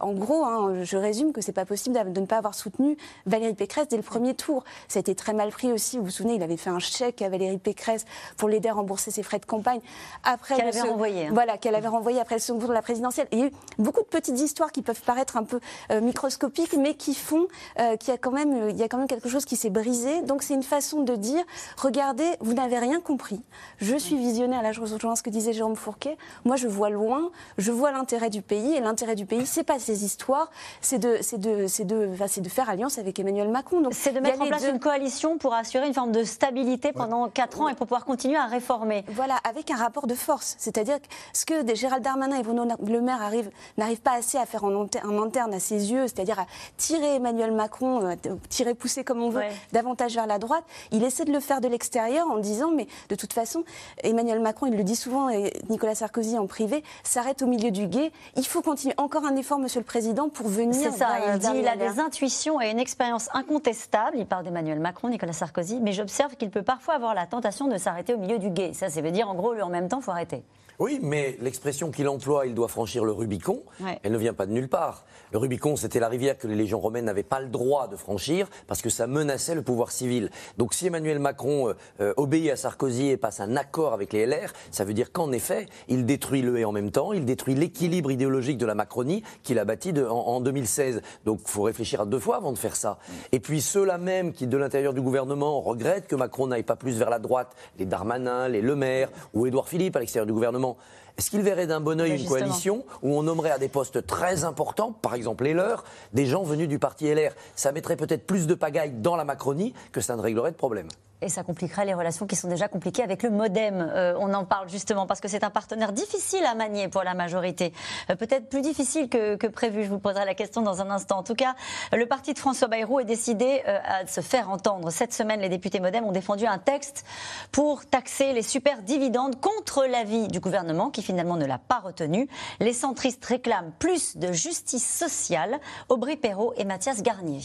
en gros, hein, je résume que c'est pas possible de ne pas avoir soutenu Valérie Pécresse dès le premier tour. Ça a été très mal pris aussi. Vous vous souvenez, il avait fait un chèque à Valérie Pécresse pour l'aider à rembourser ses frais de campagne. Après Qu'elle le avait second- renvoyé, hein. Voilà, qu'elle avait renvoyé après le second tour de la présidentielle. Il y a eu beaucoup de petites histoires qui peuvent paraître un peu euh, microscopiques, mais qui font euh, qu'il y a quand même, euh, il y a quand même quelque chose qui s'est brisé. Donc c'est une façon de dire, regardez, vous n'avez rien compris. Je suis visionnaire. Là, je rejoins ce que disait Jérôme Fourquet. Moi, je vois loin, je vois l'intérêt du pays, et l'intérêt du pays, c'est pas ces histoires, c'est de, c'est de, c'est de, enfin, c'est de faire alliance avec Emmanuel Macron. Donc C'est de mettre en place deux. une coalition pour assurer une forme de stabilité pendant 4 ans et pour pouvoir continuer à réformer. Voilà, avec un rapport de force. C'est-à-dire que ce que Gérald Darmanin et Bruno Le Maire arrivent- n'arrivent pas assez à faire en, inter- en interne à ses yeux, c'est-à-dire à tirer Emmanuel Macron, euh, tirer, pousser comme on veut, Ouais. davantage vers la droite, il essaie de le faire de l'extérieur en disant, mais de toute façon, Emmanuel Macron, il le dit souvent, et Nicolas Sarkozy en privé, s'arrête au milieu du guet. Il faut continuer. Encore un effort, Monsieur le Président, pour venir. C'est ça, il dit a des intuitions et une expérience incontestable. Il parle d'Emmanuel Macron, Nicolas Sarkozy, mais j'observe qu'il peut parfois avoir la tentation de s'arrêter au milieu du guet. Ça, ça veut dire en gros, lui en même temps, faut arrêter. Oui, mais l'expression qu'il emploie, il doit franchir le Rubicon, Ouais. elle ne vient pas de nulle part. Le Rubicon, c'était la rivière que les légions romaines n'avaient pas le droit de franchir parce que ça menaçait le pouvoir civil. Donc si Emmanuel Macron euh, euh, obéit à Sarkozy et passe un accord avec les LR, ça veut dire qu'en effet, il détruit le et en même temps, il détruit l'équilibre idéologique de la Macronie qu'il a bâti en 2016. Donc il faut réfléchir à deux fois avant de faire ça. Et puis ceux-là même qui, de l'intérieur du gouvernement, regrettent que Macron n'aille pas plus vers la droite, les Darmanin, les Le Maire ou Édouard Philippe à l'extérieur du gouvernement, est-ce qu'ils verraient d'un bon oeil Mais une coalition où on nommerait à des postes très importants, par exemple les leurs, des gens venus du parti LR Ça mettrait peut-être plus de pagaille dans la Macronie que ça ne réglerait de problème. Et ça compliquerait les relations qui sont déjà compliquées avec le Modem. Euh, on en parle justement parce que c'est un partenaire difficile à manier pour la majorité. Euh, Peut-être plus difficile que, prévu. Je vous poserai la question dans un instant. En tout cas, le parti de François Bayrou est décidé euh, à se faire entendre. Cette semaine, les députés Modem ont défendu un texte pour taxer les super dividendes contre l'avis du gouvernement qui finalement ne l'a pas retenu. Les centristes réclament plus de justice sociale. Aubry Perrault et Mathias Garnier.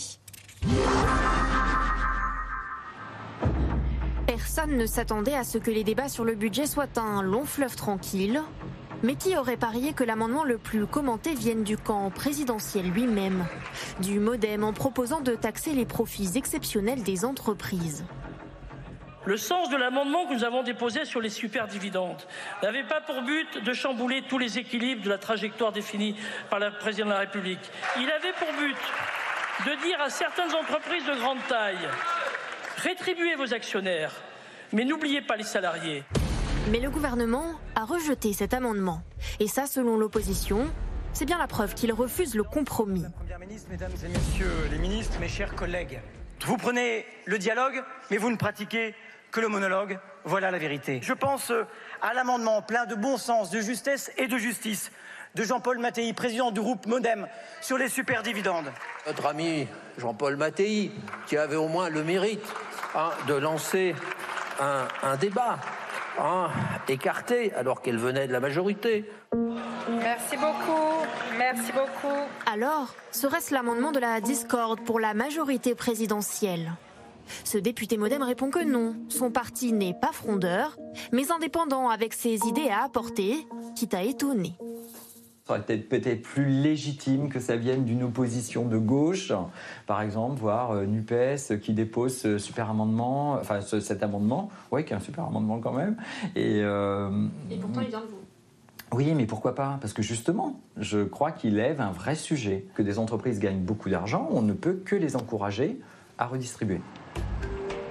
Personne ne s'attendait à ce que les débats sur le budget soient un long fleuve tranquille. Mais qui aurait parié que l'amendement le plus commenté vienne du camp présidentiel lui-même Du modem en proposant de taxer les profits exceptionnels des entreprises? Le sens de l'amendement que nous avons déposé sur les superdividendes n'avait pas pour but de chambouler tous les équilibres de la trajectoire définie par le président de la République. Il avait pour but de dire à certaines entreprises de grande taille rétribuez vos actionnaires, mais n'oubliez pas les salariés. Mais le gouvernement a rejeté cet amendement. Et ça, selon l'opposition, c'est bien la preuve qu'il refuse le compromis. Première ministre, mesdames et messieurs les ministres, mes chers collègues, vous prenez le dialogue, mais vous ne pratiquez que le monologue. Voilà la vérité. Je pense euh, à l'amendement plein de bon sens, de justesse et de justice de Jean-Paul Mattei, président du groupe Modem, sur les superdividendes. Notre ami Jean-Paul Mattei, qui avait au moins le mérite hein, de lancer un, un débat hein, écarté alors qu'elle venait de la majorité. Merci beaucoup. Merci beaucoup. Alors, serait-ce l'amendement de la discorde pour la majorité présidentielle? Ce député modem répond que non. Son parti n'est pas frondeur, mais indépendant avec ses idées à apporter, quitte à étonner. Ça aurait été peut-être plus légitime que ça vienne d'une opposition de gauche, par exemple, voire euh, NUPES qui dépose ce super amendement, enfin ce- cet amendement, oui, qui est un super amendement quand même. Et, euh, pourtant, il vient de vous. oui, mais pourquoi pas? Parce que justement, je crois qu'il lève un vrai sujet. Que des entreprises gagnent beaucoup d'argent, on ne peut que les encourager à redistribuer.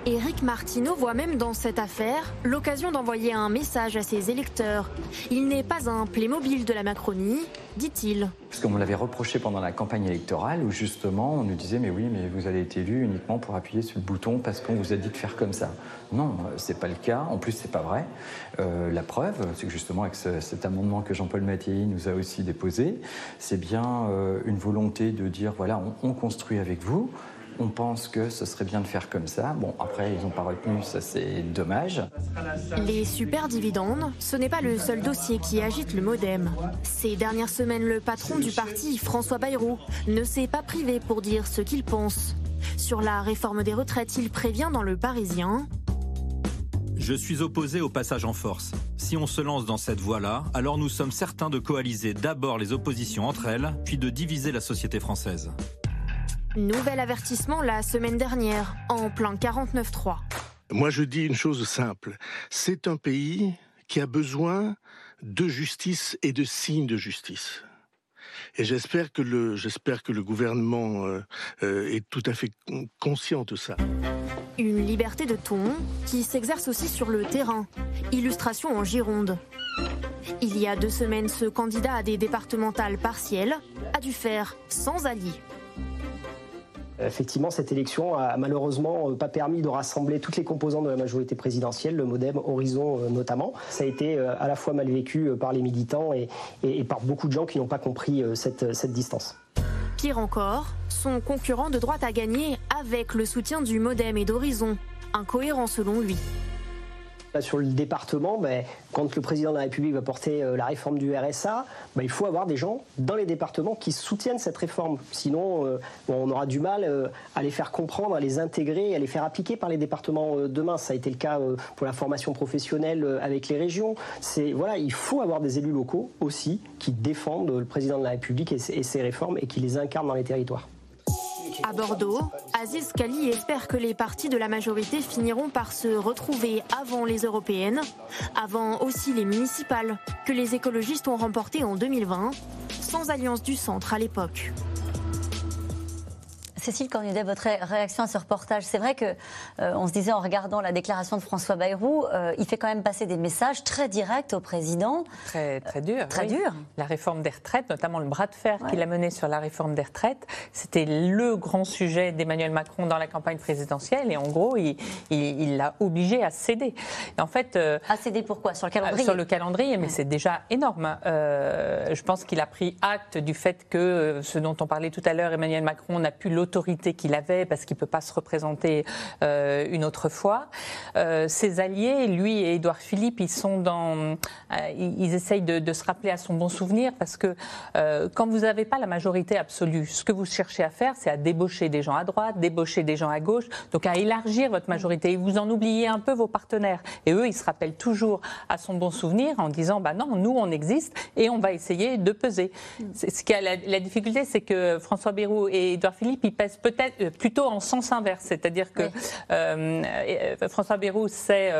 Éric Martineau voit même dans cette affaire l'occasion d'envoyer un message à ses électeurs. Il n'est pas un Playmobil de la Macronie, dit-il. Parce qu'on me l'avait reproché pendant la campagne électorale où justement on nous disait mais oui mais vous avez été élu uniquement pour appuyer sur le bouton parce qu'on vous a dit de faire comme ça. Non, c'est pas le cas. En plus c'est pas vrai. Euh, la preuve, c'est que justement avec ce- cet amendement que Jean-Paul Mattei nous a aussi déposé, c'est bien euh, une volonté de dire voilà on construit avec vous. On pense que ce serait bien de faire comme ça. Bon, après, ils n'ont pas retenu, ça c'est dommage. Les super dividendes, ce n'est pas le seul dossier qui agite le modem. Ces dernières semaines, le patron du parti, François Bayrou, ne s'est pas privé pour dire ce qu'il pense. Sur la réforme des retraites, il prévient dans le Parisien Je suis opposé au passage en force. Si on se lance dans cette voie-là, alors nous sommes certains de coaliser d'abord les oppositions entre elles, puis de diviser la société française. Nouvel avertissement la semaine dernière, en plein 49-3. Moi, je dis une chose simple. C'est un pays qui a besoin de justice et de signes de justice. Et j'espère que le, j'espère que le gouvernement euh, euh, est tout à fait con- conscient de ça. Une liberté de ton qui s'exerce aussi sur le terrain. Illustration en Gironde. Il y a deux semaines, ce candidat à des départementales partielles a dû faire sans alliés. Effectivement, cette élection a malheureusement euh, pas permis de rassembler toutes les composantes de la majorité présidentielle, le MoDem, Horizon euh, notamment. Ça a été euh, à la fois mal vécu euh, par les militants et, par beaucoup de gens qui n'ont pas compris euh, cette, cette distance. Pire encore, son concurrent de droite a gagné avec le soutien du Modem et d'Horizon. Incohérent selon lui. Sur le département, quand le président de la République va porter euh, la réforme du RSA, ben, il faut avoir des gens dans les départements qui soutiennent cette réforme. Sinon, euh, on aura du mal euh, à les faire comprendre, à les intégrer, à les faire appliquer par les départements demain. Ça a été le cas pour la formation professionnelle avec les régions. Voilà, il faut avoir des élus locaux aussi qui défendent le président de la République et ses réformes et qui les incarnent dans les territoires. À Bordeaux, Aziz Kali espère que les partis de la majorité finiront par se retrouver avant les européennes, avant aussi les municipales, que les écologistes ont remportées en 2020, sans alliance du centre à l'époque. Cécile Cornudet, votre réaction à ce reportage, c'est vrai que euh, on se disait en regardant la déclaration de François Bayrou, euh, il fait quand même passer des messages très directs au président. Très très dur. très dur. La réforme des retraites, notamment le bras de fer qu'il a mené sur la réforme des retraites, c'était le grand sujet d'Emmanuel Macron dans la campagne présidentielle et en gros, il l'a obligé à céder. en fait, euh, à céder pourquoi Sur le calendrier? Sur le calendrier, mais c'est déjà énorme. je pense qu'il a pris acte du fait que ce dont on parlait tout à l'heure, Emmanuel Macron n'a plus l'autorité qu'il avait parce qu'il ne peut pas se représenter euh, une autre fois. Euh, ses alliés, lui et Édouard Philippe, ils sont dans, euh, ils essayent de, se rappeler à son bon souvenir parce que quand vous n'avez pas la majorité absolue, ce que vous cherchez à faire, c'est à débaucher des gens à droite, débaucher des gens à gauche, donc à élargir votre majorité. Et vous en oubliez un peu vos partenaires. Et eux, ils se rappellent toujours à son bon souvenir en disant, bah non, nous on existe et on va essayer de peser. Ce qui a la, difficulté, c'est que François Bayrou et Édouard Philippe, ils pèsent peut-être euh, plutôt en sens inverse, c'est-à-dire que euh, euh, François Bayrou, c'est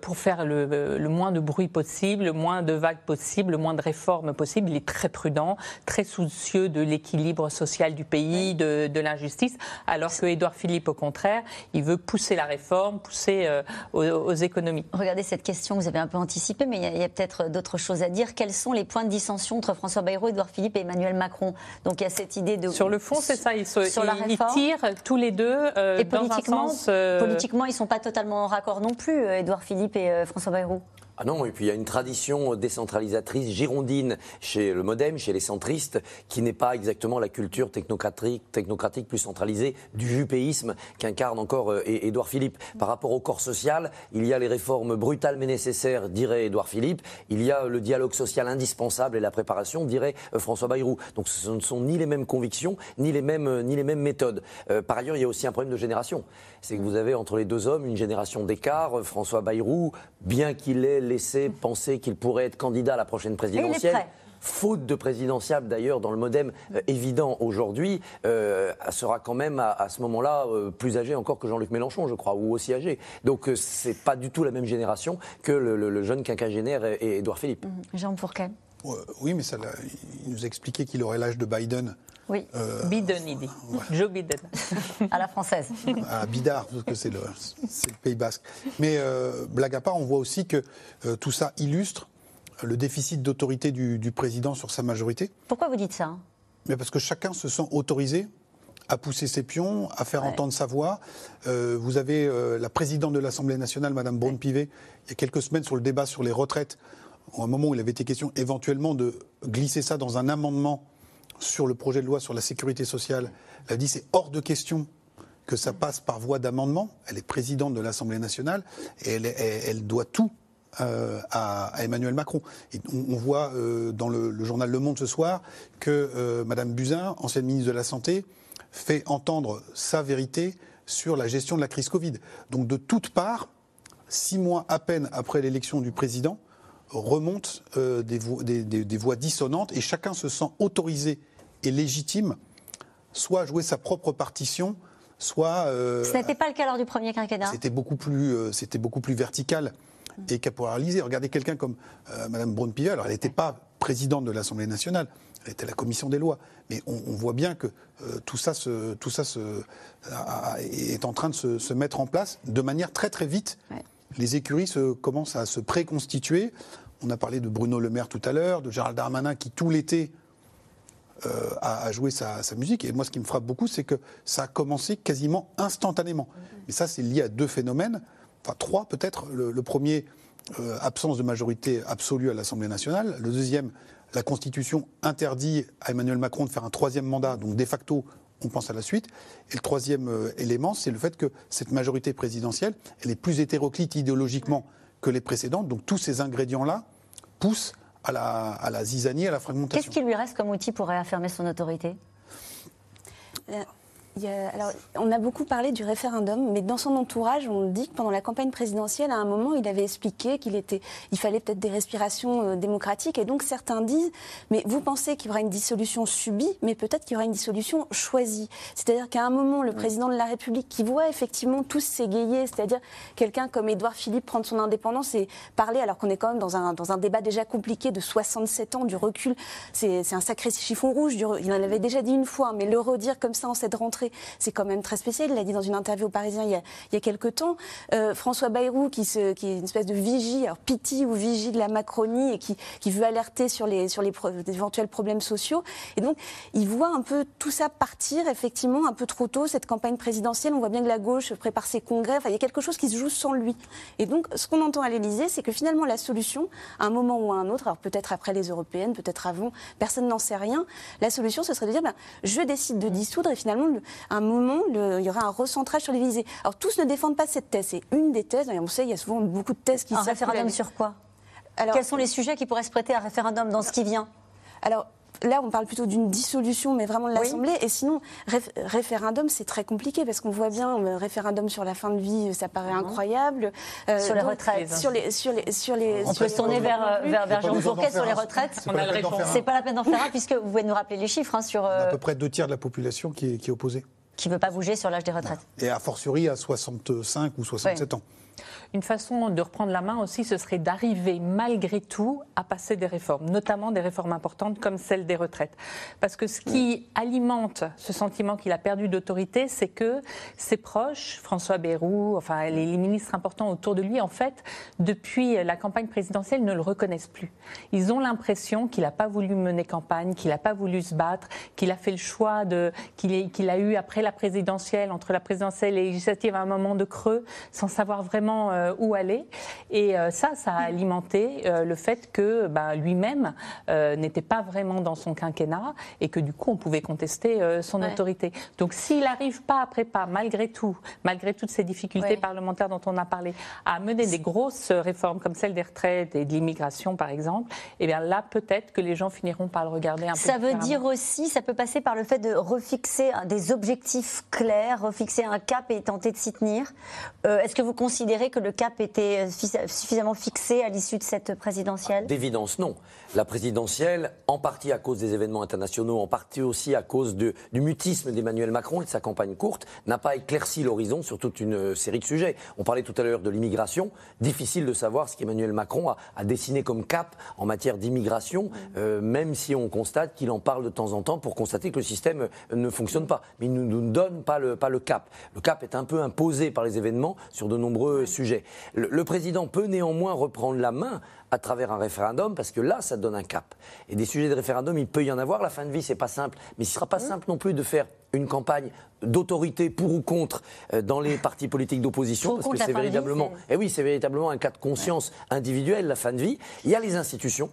pour faire le, moins de bruit possible, le moins de vagues possible, le moins de réformes possible. Il est très prudent, très soucieux de l'équilibre social du pays, de, l'injustice, alors que Édouard Philippe, au contraire, il veut pousser la réforme, pousser aux, économies. Regardez cette question, vous avez un peu anticipé, mais il y a, peut-être d'autres choses à dire. Quels sont les points de dissension entre François Bayrou, Édouard Philippe et Emmanuel Macron? Donc il y a cette idée de... Sur le fond, c'est ça. Il se, sur la réforme, tirent tous les deux euh, et politiquement, dans un sens, euh, politiquement, ils ne sont pas totalement en raccord non plus, Édouard Philippe et François Bayrou. Ah non, et puis il y a une tradition décentralisatrice girondine chez le Modem, chez les centristes, qui n'est pas exactement la culture technocratique, plus centralisée du jupéisme qu'incarne encore euh, Édouard Philippe. Par rapport au corps social, il y a les réformes brutales mais nécessaires, dirait Édouard Philippe. Il y a le dialogue social indispensable et la préparation, dirait euh, François Bayrou. Donc ce ne sont ni les mêmes convictions, ni les mêmes, euh, ni les mêmes méthodes. par ailleurs, il y a aussi un problème de génération. C'est que vous avez entre les deux hommes une génération d'écart. François Bayrou, bien qu'il ait laissé penser qu'il pourrait être candidat à la prochaine présidentielle faute de présidentiable d'ailleurs dans le modem euh, évident aujourd'hui, euh, sera quand même à, ce moment-là euh, plus âgé encore que Jean-Luc Mélenchon, je crois, ou aussi âgé. Donc c'est pas du tout la même génération que le, jeune quinquagénaire Édouard Philippe. Mmh. Jean Fourquet. Oui, mais ça, il nous a expliqué qu'il aurait l'âge de Biden. Oui, Biden, il dit. Joe Biden. à la française. À Bidard, parce que c'est le, le, Pays Basque. Mais blague à part, on voit aussi que tout ça illustre le déficit d'autorité du, président sur sa majorité. Pourquoi vous dites ça Mais Parce que chacun se sent autorisé à pousser ses pions, à faire entendre sa voix. Euh, vous avez euh, la présidente de l'Assemblée nationale, Madame Braun-Pivet, il y a quelques semaines sur le débat sur les retraites, au moment où il avait été question éventuellement de glisser ça dans un amendement sur le projet de loi sur la sécurité sociale. Elle a dit c'est hors de question que ça passe par voie d'amendement. Elle est présidente de l'Assemblée nationale et elle doit tout euh, à, Emmanuel Macron. on, voit euh, dans le, journal Le Monde ce soir que euh, Madame Buzyn, ancienne ministre de la Santé, fait entendre sa vérité sur la gestion de la crise Covid. Donc de toutes parts, six mois à peine après l'élection du président, remontent des, des, voix dissonantes et chacun se sent autorisé et légitime soit à jouer sa propre partition, soit. Ce n'était pas le cas lors du premier quinquennat. C'était beaucoup plus, c'était beaucoup plus vertical et caporalisé. Regardez quelqu'un comme euh, Mme Braun-Pivet, alors elle n'était pas présidente de l'Assemblée nationale, elle était à la commission des lois. Mais on, voit bien que euh, tout ça, tout ça est en train de se, mettre en place de manière très très vite. Les écuries se, commencent à se préconstituer. On a parlé de Bruno Le Maire tout à l'heure, de Gérald Darmanin qui tout l'été euh, a, joué sa, musique. Et moi, ce qui me frappe beaucoup, c'est que ça a commencé quasiment instantanément. Mais ça, c'est lié à deux phénomènes enfin trois peut-être. Le, premier, euh, absence de majorité absolue à l'Assemblée nationale. Le deuxième, la Constitution interdit à Emmanuel Macron de faire un troisième mandat, donc de facto, on pense à la suite. Et le troisième euh, élément, c'est le fait que cette majorité présidentielle, elle est plus hétéroclite idéologiquement que les précédentes. Donc tous ces ingrédients-là poussent à la, à la zizanie, à la fragmentation. Qu'est-ce qui lui reste comme outil pour réaffirmer son autorité? Alors, on a beaucoup parlé du référendum, mais dans son entourage, on dit que pendant la campagne présidentielle, à un moment, il avait expliqué qu'il était, il fallait peut-être des respirations euh, démocratiques. Et donc certains disent, mais vous pensez qu'il y aura une dissolution subie, mais peut-être qu'il y aura une dissolution choisie. C'est-à-dire qu'à un moment, le président de la République, qui voit effectivement tous s'égayer, c'est-à-dire quelqu'un comme Édouard Philippe prendre son indépendance et parler, alors qu'on est quand même dans un, dans un débat déjà compliqué de 67 ans, du recul, c'est un sacré chiffon rouge. il en avait déjà dit une fois, mais le redire comme ça en cette rentrée c'est quand même très spécial. Il l'a dit dans une interview au Parisien il y a, il quelques temps. Euh, François Bayrou, qui, est une espèce de vigie, alors pitié ou vigie de la Macronie, et qui, veut alerter sur les, éventuels problèmes sociaux. Et donc, il voit un peu tout ça partir, effectivement, un peu trop tôt, cette campagne présidentielle. On voit bien que la gauche prépare ses congrès. Enfin, il y a quelque chose qui se joue sans lui. Et donc, ce qu'on entend à l'Élysée, c'est que finalement, la solution, à un moment ou à un autre, alors peut-être après les européennes, peut-être avant, personne n'en sait rien, la solution, ce serait de dire, ben, je décide de dissoudre et finalement, le, un moment, il y aura un recentrage sur les Alors tous ne défendent pas cette thèse. C'est une des thèses. on sait, il y a souvent beaucoup de thèses qui. Un référendum sur quoi? Alors, Quels sont les sujets qui pourraient se prêter à référendum dans ce qui vient? Alors là, on parle plutôt d'une dissolution, mais vraiment de l'Assemblée. Et sinon, référendum, c'est très compliqué parce qu'on voit bien, euh, référendum sur la fin de vie, ça paraît mhm. incroyable. Euh, sur les retraites. Sur les, sur les, sur les, on peut se tourner vers, vers, vers Jean Fourquet sur les retraites. C'est pas la peine d'en faire un, puisque vous pouvez nous rappeler les chiffres. Hein, sur, à peu près deux tiers de la population qui est, qui est opposée qui ne veut pas bouger sur l'âge des retraites. Et a fortiori à 65 ou 67 ans. Une façon de reprendre la main aussi, ce serait d'arriver malgré tout à passer des réformes, notamment des réformes importantes comme celle des retraites. Parce que ce qui alimente ce sentiment qu'il a perdu d'autorité, c'est que ses proches, François Bayrou, enfin les, ministres importants autour de lui, en fait, depuis la campagne présidentielle, ne le reconnaissent plus. Ils ont l'impression qu'il n'a pas voulu mener campagne, qu'il n'a pas voulu se battre, qu'il a fait le choix de qu'il a eu après la présidentielle, entre la présidentielle et législative, un moment de creux, sans savoir vraiment euh, où aller. Et euh, ça, ça a alimenté euh, le fait que ben, lui-même n'était pas vraiment dans son quinquennat et que du coup, on pouvait contester son autorité. Donc s'il n'arrive pas après pas, malgré tout, malgré toutes ces difficultés parlementaires dont on a parlé, à mener des grosses réformes comme celle des retraites et de l'immigration, par exemple, eh bien là, peut-être que les gens finiront par le regarder un peu Ça veut dire aussi, ça peut passer par le fait de refixer des objectifs clairs, refixer un cap et tenter de s'y tenir. Est-ce que vous considérez que le cap était euh, suffisamment fixé à l'issue de cette présidentielle? D'évidence, non. La présidentielle, en partie à cause des événements internationaux, en partie aussi à cause du mutisme d'Emmanuel Macron et de sa campagne courte, n'a pas éclairci l'horizon sur toute une euh, série de sujets. On parlait tout à l'heure de l'immigration. Difficile de savoir ce qu'Emmanuel Macron a, dessiné comme cap en matière d'immigration, euh, même si on constate qu'il en parle de temps en temps pour constater que le système ne fonctionne pas. Mais il ne nous donne pas le, pas le cap. Le cap est un peu imposé par les événements sur de nombreux sujets. Le, président peut néanmoins reprendre la main à travers un référendum, parce que là, ça donne un cap. Et des sujets de référendum, il peut y en avoir. La fin de vie, c'est pas simple. Mais ce sera pas mmh. simple non plus de faire une campagne d'autorité pour ou contre euh, dans les partis politiques d'opposition, parce que c'est véritablement, eh oui, c'est véritablement un cas de conscience individuelle, la fin de vie. Il y a les institutions.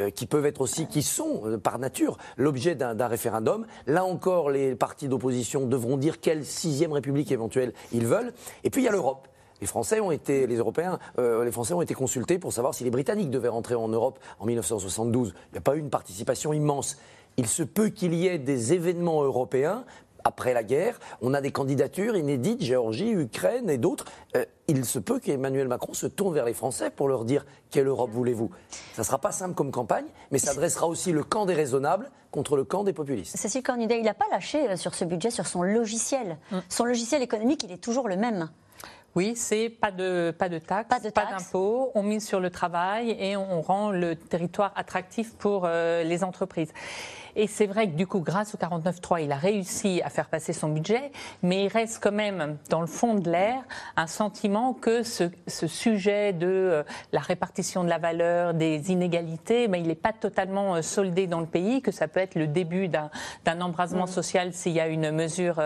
Euh, qui peuvent être aussi, qui sont euh, par nature l'objet d'un référendum. Là encore, les partis d'opposition devront dire quelle sixième république éventuelle ils veulent. Et puis il y a l'Europe. Les Français ont été, les Européens, euh, les Français ont été consultés pour savoir si les Britanniques devaient rentrer en Europe en 1972. Il n'y a pas eu une participation immense. Il se peut qu'il y ait des événements européens après la guerre. On a des candidatures inédites, Géorgie, Ukraine et d'autres. Euh, il se peut qu'Emmanuel Macron se tourne vers les Français pour leur dire quelle Europe voulez-vous? Ça ne sera pas simple comme campagne, mais ça dressera aussi le camp des raisonnables contre le camp des populistes. Cécile Cornudet, il n'a pas lâché euh, sur ce budget, sur son logiciel. Mm. Son logiciel économique, il est toujours le même. Oui, c'est pas de, pas de taxes, pas d'impôts, on mise sur le travail et on, rend le territoire attractif pour euh, les entreprises. Et c'est vrai que du coup, grâce au 49.3, il a réussi à faire passer son budget, mais il reste quand même dans le fond de l'air un sentiment que ce, sujet de euh, la répartition de la valeur, des inégalités, mais il n'est pas totalement euh, soldé dans le pays, que ça peut être le début d'un embrasement social s'il y a une mesure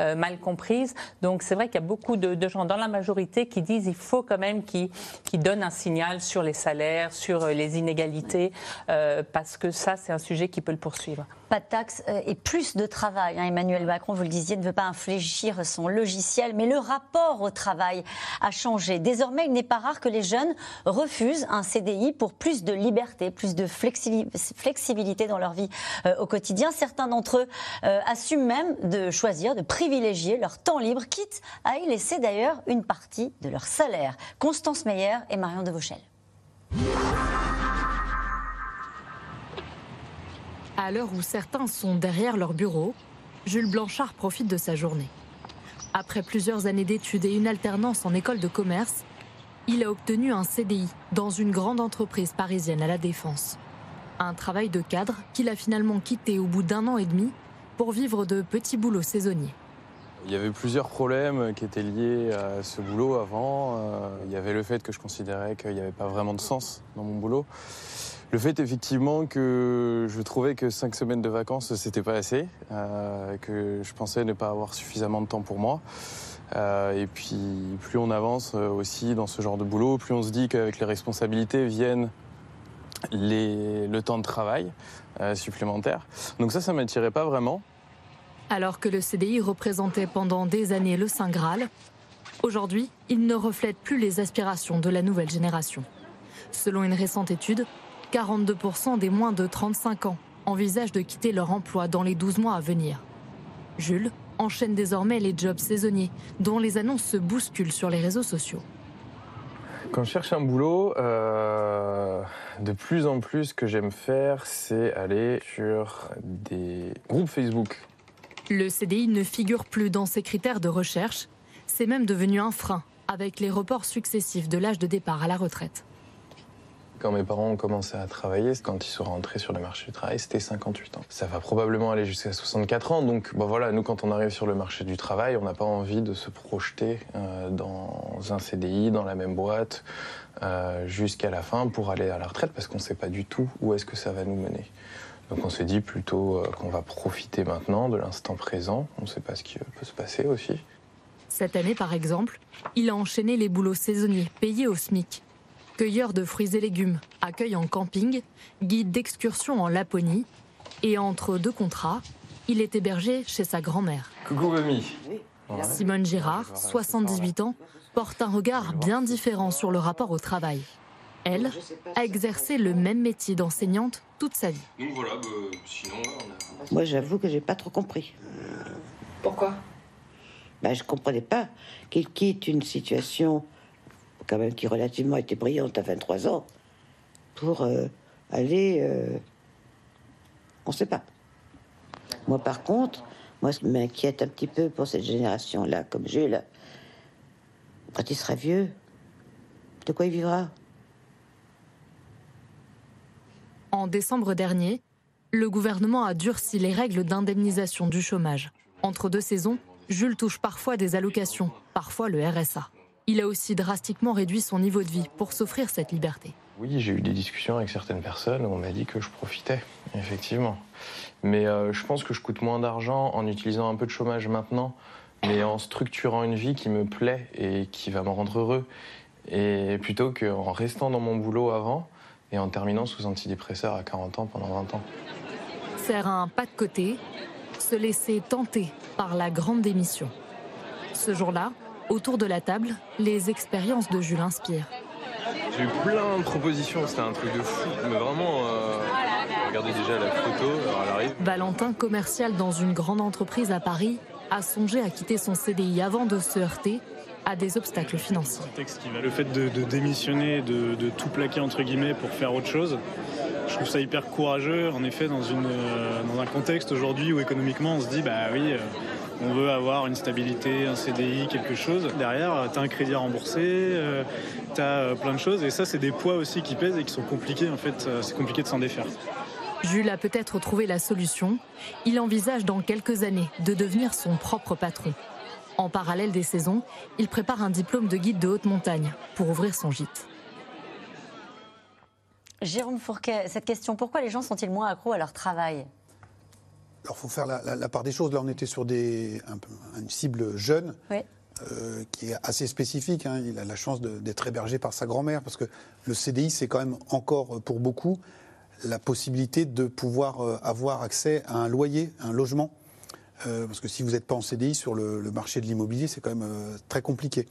mal comprise. Donc c'est vrai qu'il y a beaucoup de, de gens dans la majorité qui disent qu'il faut quand même qu'ils donnent un signal sur les salaires, sur euh, les inégalités, euh, parce que ça, c'est un sujet qui peut le poursuivre. Pas de taxes euh, et plus de travail. Hein. Emmanuel Macron, vous le disiez, ne veut pas infléchir son logiciel, mais le rapport au travail a changé. Désormais, il n'est pas rare que les jeunes refusent un CDI pour plus de liberté, plus de flexibilité dans leur vie euh, au quotidien. Certains d'entre eux euh, assument même de choisir, de privilégier leur temps libre, quitte à y laisser d'ailleurs une partie de leur salaire. Constance Meyer et Marion Devauchel. À l'heure où certains sont derrière leur bureau, Jules Blanchard profite de sa journée. Après plusieurs années d'études et une alternance en école de commerce, il a obtenu un CDI dans une grande entreprise parisienne à la Défense. Un travail de cadre qu'il a finalement quitté au bout d'un an et demi pour vivre de petits boulots saisonniers. Il y avait plusieurs problèmes qui étaient liés à ce boulot avant. Euh, il y avait le fait que je considérais qu'il n'y avait pas vraiment de sens dans mon boulot. Le fait effectivement que je trouvais que cinq semaines de vacances c'était pas assez, euh, que je pensais ne pas avoir suffisamment de temps pour moi. Euh, et puis plus on avance euh, aussi dans ce genre de boulot, plus on se dit qu'avec les responsabilités viennent le temps de travail supplémentaire. Donc ça, ça m'attirait pas vraiment. Alors que le CDI représentait pendant des années le Saint Graal, aujourd'hui, il ne reflète plus les aspirations de la nouvelle génération. Selon une récente étude, 42% des moins de 35 ans envisagent de quitter leur emploi dans les 12 mois à venir. Jules enchaîne désormais les jobs saisonniers, dont les annonces se bousculent sur les réseaux sociaux. Quand je cherche un boulot, euh, de plus en plus, ce que j'aime faire, c'est aller sur des groupes Facebook. Le CDI ne figure plus dans ses critères de recherche. C'est même devenu un frein avec les reports successifs de l'âge de départ à la retraite. Quand mes parents ont commencé à travailler, quand ils sont rentrés sur le marché du travail, c'était 58 ans. Ça va probablement aller jusqu'à 64 ans. Donc bon, voilà, nous, quand on arrive sur le marché du travail, on n'a pas envie de se projeter euh, dans un CDI, dans la même boîte, euh, jusqu'à la fin pour aller à la retraite, parce qu'on ne sait pas du tout où est-ce que ça va nous mener. Donc on s'est dit plutôt euh, qu'on va profiter maintenant de l'instant présent. On ne sait pas ce qui peut se passer aussi. Cette année, par exemple, il a enchaîné les boulots saisonniers payés au SMIC cueilleur de fruits et légumes, accueil en camping, guide d'excursion en Laponie. Et entre deux contrats, il est hébergé chez sa grand-mère. Coucou mamie. Simone Girard, 78 ans, porte un regard bien différent sur le rapport au travail. Elle a exercé le même métier d'enseignante toute sa vie. Donc voilà, bah, sinon, Moi, j'avoue que j'ai pas trop compris. Pourquoi? Bah, Je comprenais pas qu'il quitte une situation quand même qui relativement était brillante à 23 ans, pour euh, aller... Euh, on ne sait pas. Moi, par contre, moi, ce qui m'inquiète un petit peu pour cette génération-là, comme Jules, quand il sera vieux, de quoi il vivra? En décembre dernier, le gouvernement a durci les règles d'indemnisation du chômage. Entre deux saisons, Jules touche parfois des allocations, parfois le RSA. Il a aussi drastiquement réduit son niveau de vie pour s'offrir cette liberté. Oui, j'ai eu des discussions avec certaines personnes où on m'a dit que je profitais, effectivement. Mais euh, je pense que je coûte moins d'argent en utilisant un peu de chômage maintenant, mais en structurant une vie qui me plaît et qui va me rendre heureux. Et plutôt qu'en restant dans mon boulot avant et en terminant sous antidépresseur à 40 ans pendant 20 ans. Faire un pas de côté, se laisser tenter par la grande démission. Ce jour-là, Autour de la table, les expériences de Jules inspirent. J'ai eu plein de propositions, c'était un truc de fou, mais vraiment, euh, regardez déjà la photo, alors elle arrive. Valentin, commercial dans une grande entreprise à Paris, a songé à quitter son CDI avant de se heurter à des obstacles financiers. Le fait de, démissionner, de, tout plaquer entre guillemets pour faire autre chose, je trouve ça hyper courageux. En effet, dans, une, euh, dans un contexte aujourd'hui où économiquement on se dit bah oui. Euh, on veut avoir une stabilité, un CDI, quelque chose. Derrière, tu as un crédit à rembourser, euh, tu as euh, plein de choses. Et ça, c'est des poids aussi qui pèsent et qui sont compliqués. En fait, euh, c'est compliqué de s'en défaire. Jules a peut-être trouvé la solution. Il envisage dans quelques années de devenir son propre patron. En parallèle des saisons, il prépare un diplôme de guide de haute montagne pour ouvrir son gîte. Jérôme Fourquet, cette question, pourquoi les gens sont-ils moins accros à leur travail? Alors, il faut faire la, part des choses. Là, on était sur des, une cible jeune. Euh, qui est assez spécifique. Hein. Il a la chance d'être hébergé par sa grand-mère, parce que le CDI, c'est quand même encore, pour beaucoup, la possibilité de pouvoir euh, avoir accès à un loyer, un logement. Euh, parce que si vous n'êtes pas en CDI sur le, le marché de l'immobilier, c'est quand même euh, très compliqué.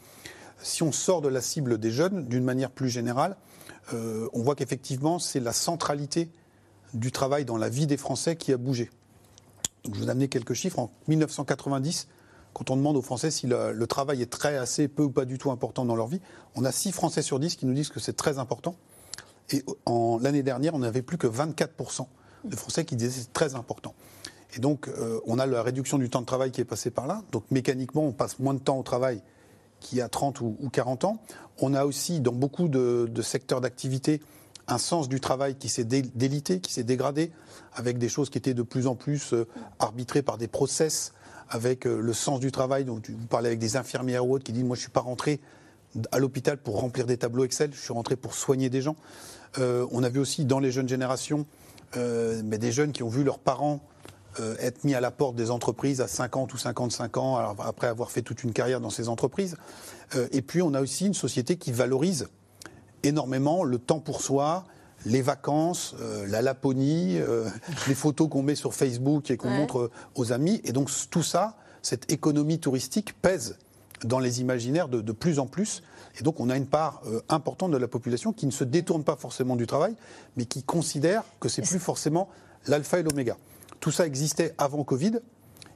Si on sort de la cible des jeunes, d'une manière plus générale, euh, on voit qu'effectivement, c'est la centralité du travail dans la vie des Français qui a bougé. Je vous amené quelques chiffres. En 1990, quand on demande aux Français si le, travail est très, assez, peu ou pas du tout important dans leur vie, on a 6 Français sur 10 qui nous disent que c'est très important. Et l'année dernière, on n'avait plus que 24% de Français qui disaient que c'est très important. Et donc, euh, on a la réduction du temps de travail qui est passée par là. Donc, mécaniquement, on passe moins de temps au travail qu'il y a 30 ou, ou 40 ans. On a aussi, dans beaucoup de secteurs d'activité, un sens du travail qui s'est dé- délité, qui s'est dégradé, avec des choses qui étaient de plus en plus euh, arbitrées par des process, avec euh, le sens du travail. Vous parlez avec des infirmières ou autres qui disent Moi, je ne suis pas rentré à l'hôpital pour remplir des tableaux Excel, je suis rentré pour soigner des gens. Euh, on a vu aussi dans les jeunes générations mais des jeunes qui ont vu leurs parents être mis à la porte des entreprises à 50 ou 55 ans, après avoir fait toute une carrière dans ces entreprises. Et puis on a aussi une société qui valorise énormément le temps pour soi, les vacances, euh, la Laponie, euh, les photos qu'on met sur Facebook et qu'on Ouais. montre euh, aux amis. Et donc tout ça, cette économie touristique pèse dans les imaginaires de, de plus en plus. Et donc on a une part euh, importante de la population qui ne se détourne pas forcément du travail, mais qui considère que c'est plus forcément l'alpha et l'oméga. Tout ça existait avant Covid.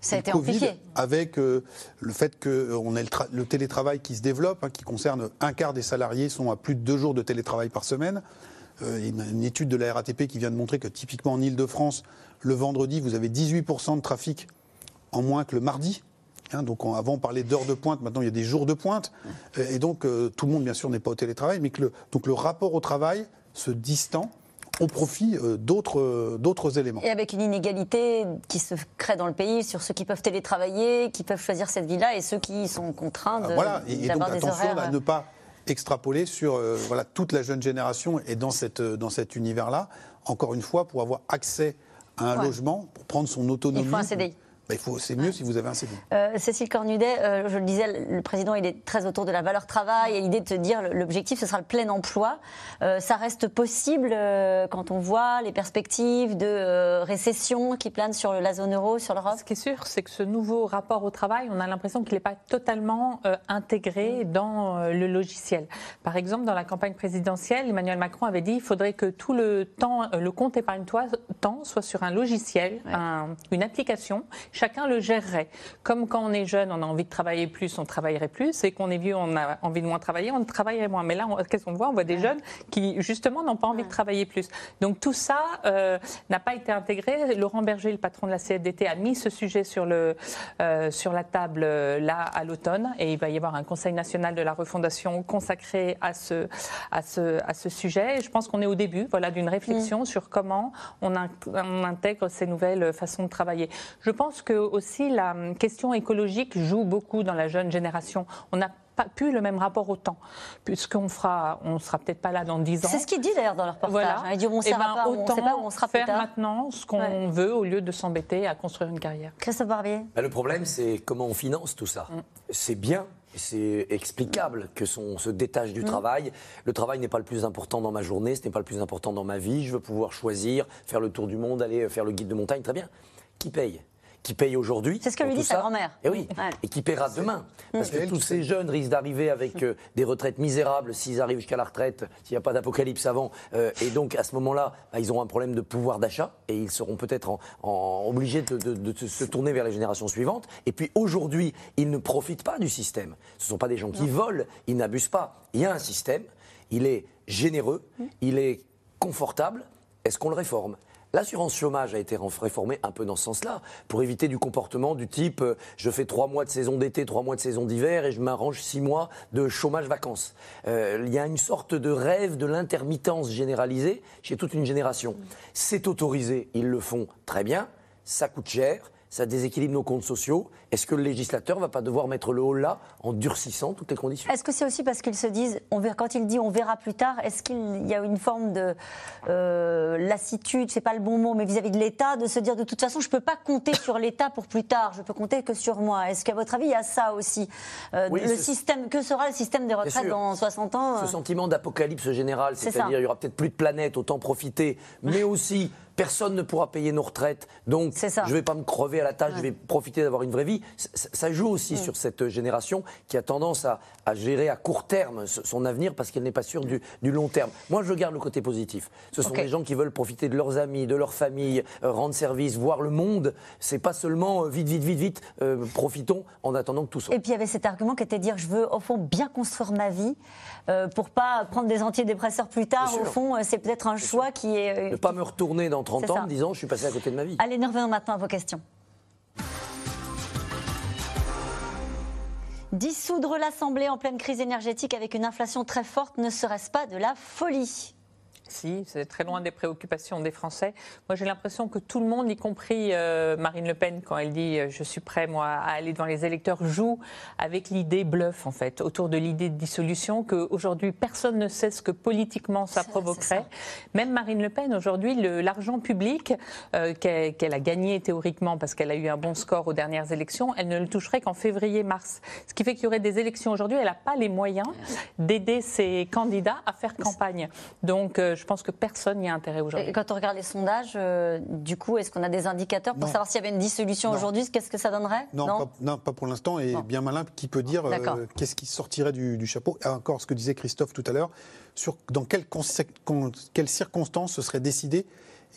Ça a Et été Covid, amplifié. avec euh, le fait qu'on ait le, tra- le télétravail qui se développe, hein, qui concerne un quart des salariés sont à plus de deux jours de télétravail par semaine. Euh, il y a une, une étude de la RATP qui vient de montrer que typiquement en Ile-de-France, le vendredi, vous avez 18% de trafic en moins que le mardi. Hein, donc on- avant on parlait d'heures de pointe, maintenant il y a des jours de pointe. Euh, Et donc euh, tout le monde bien sûr n'est pas au télétravail, mais que le, donc le rapport au travail se distend au profit euh, d'autres euh, d'autres éléments. Et avec une inégalité qui se crée dans le pays sur ceux qui peuvent télétravailler, qui peuvent choisir cette vie-là et ceux qui sont contraints de- Ah, Voilà, et, et donc des attention horaires. à ne pas extrapoler sur euh, voilà, toute la jeune génération et dans, cette, euh, dans cet univers-là, encore une fois, pour avoir accès à un Ouais. logement, pour prendre son autonomie. Il faut un CDI. Bah, il c'est mieux si vous avez un CDI. Euh, Cécile Cornudet, euh, je le disais, le président il est très autour de la valeur travail et l'idée de te dire l'objectif ce sera le plein emploi. Euh, ça reste possible euh, quand on voit les perspectives de euh, récession qui planent sur la zone euro, sur l'Europe? Ce qui est sûr, c'est que ce nouveau rapport au travail, on a l'impression qu'il n'est pas totalement euh, intégré dans euh, le logiciel. Par exemple, dans la campagne présidentielle, Emmanuel Macron avait dit qu'il faudrait que tout le temps, euh, le compte épargne-temps soit sur un logiciel, un- une application. Chacun le gérerait. Comme quand on est jeune, on a envie de travailler plus, on travaillerait plus, et qu'on est vieux, on a envie de moins travailler, on travaillerait moins. Mais là, qu'est-ce qu'on voit? On voit des jeunes qui, justement, n'ont pas envie de travailler plus. Donc tout ça euh, n'a pas été intégré. Laurent Berger, le patron de la CFDT, a mis ce sujet sur, le, euh, sur la table euh, là à l'automne, et il va y avoir un Conseil national de la refondation consacré à ce, à ce, à ce sujet. Et je pense qu'on est au début voilà, d'une réflexion sur comment on, on intègre ces nouvelles façons de travailler. Je pense que aussi la question écologique joue beaucoup dans la jeune génération. On n'a pas plus le même rapport au temps, puisqu'on fera, on sera peut-être pas là dans 10 ans. C'est ce qu'il dit d'ailleurs dans leur reportage. Voilà. hein. Il dit on ne Eh ben, pas, on autant sait pas où on sera plus faire tard. maintenant ce qu'on Ouais. veut au lieu de s'embêter à construire une carrière. Christophe Barbier Bah, le problème, c'est comment on finance tout ça. C'est bien, c'est explicable que son se détache du Mm. travail. Le travail n'est pas le plus important dans ma journée, ce n'est pas le plus important dans ma vie. Je veux pouvoir choisir, faire le tour du monde, aller faire le guide de montagne, très bien. Qui paye? Qui paye aujourd'hui C'est ce que lui dit sa grand-mère. Et oui. Ouais. Et qui paiera demain Parce que tous ces jeunes risquent d'arriver avec euh, des retraites misérables s'ils arrivent jusqu'à la retraite, s'il n'y a pas d'apocalypse avant. Euh, et donc, à ce moment-là, bah, ils auront un problème de pouvoir d'achat et ils seront peut-être en- en- obligés de, de- de se- se tourner vers les générations suivantes. Et puis, aujourd'hui, ils ne profitent pas du système. Ce ne sont pas des gens qui volent, ils n'abusent pas. Il y a un système, il est généreux, il est confortable. Est-ce qu'on le réforme? L'assurance chômage a été réformée un peu dans ce sens-là, pour éviter du comportement du type euh, je fais trois mois de saison d'été, trois mois de saison d'hiver et je m'arrange six mois de chômage-vacances. Euh, il y a une sorte de rêve de l'intermittence généralisée chez toute une génération. C'est autorisé, ils le font très bien, ça coûte cher, ça déséquilibre nos comptes sociaux. Est-ce que le législateur va pas devoir mettre le haut là en durcissant toutes les conditions? Est-ce que c'est aussi parce qu'ils se disent, on verra, quand il dit on verra plus tard, est-ce qu'il y a une forme de euh, lassitude, c'est pas le bon mot, mais vis-à-vis de l'État, de se dire de toute façon, je peux pas compter sur l'État pour plus tard, je peux compter que sur moi. Est-ce qu'à votre avis, il y a ça aussi Euh, Oui, Le système, que sera le système des retraites dans 60 ans Ce euh, sentiment d'apocalypse général, C'est c'est-à-dire il y aura peut-être plus de planète, autant profiter, mais aussi personne ne pourra payer nos retraites, donc je ne vais pas me crever à la tâche, je vais profiter d'avoir une vraie vie. Ça joue aussi sur cette génération qui a tendance à, à gérer à court terme son avenir parce qu'elle n'est pas sûre du, du long terme. Moi, je garde le côté positif. Ce sont des gens qui veulent profiter de leurs amis, de leur famille, euh, rendre service, voir le monde. C'est pas seulement euh, vite, vite, vite, vite, euh, profitons en attendant que tout soit. Et puis il y avait cet argument qui était de dire je veux au fond bien construire ma vie euh, pour pas prendre des antidépresseurs plus tard. Au fond, euh, c'est peut-être un choix qui est. euh, Ne pas me retourner dans 30 C'est ans en me disant je suis passé à côté de ma vie. Allez, nous revenons maintenant à vos questions. Dissoudre l'Assemblée en pleine crise énergétique avec une inflation très forte, ne serait-ce pas de la folie? Si, c'est très loin des préoccupations des Français. Moi, j'ai l'impression que tout le monde, y compris euh, Marine Le Pen, quand elle dit euh, je suis prêt moi à aller devant les électeurs, joue avec l'idée bluff en fait, autour de l'idée de dissolution. Qu'aujourd'hui personne ne sait ce que politiquement ça provoquerait. Même Marine Le Pen aujourd'hui, l'argent public euh, qu'elle qu'elle a gagné théoriquement parce qu'elle a eu un bon score aux dernières élections, elle ne le toucherait qu'en février-mars. Ce qui fait qu'il y aurait des élections aujourd'hui. Elle n'a pas les moyens d'aider ses candidats à faire campagne. Donc, euh, je pense que personne n'y a intérêt aujourd'hui. Et quand on regarde les sondages, euh, du coup, est-ce qu'on a des indicateurs pour Non. savoir s'il y avait une dissolution aujourd'hui Qu'est-ce que ça donnerait? Non, Pas, non, pas pour l'instant. Et bien malin qui peut dire euh, qu'est-ce qui sortirait du, du chapeau? Et encore ce que disait Christophe tout à l'heure, sur dans quelles, circonstances ce serait décidé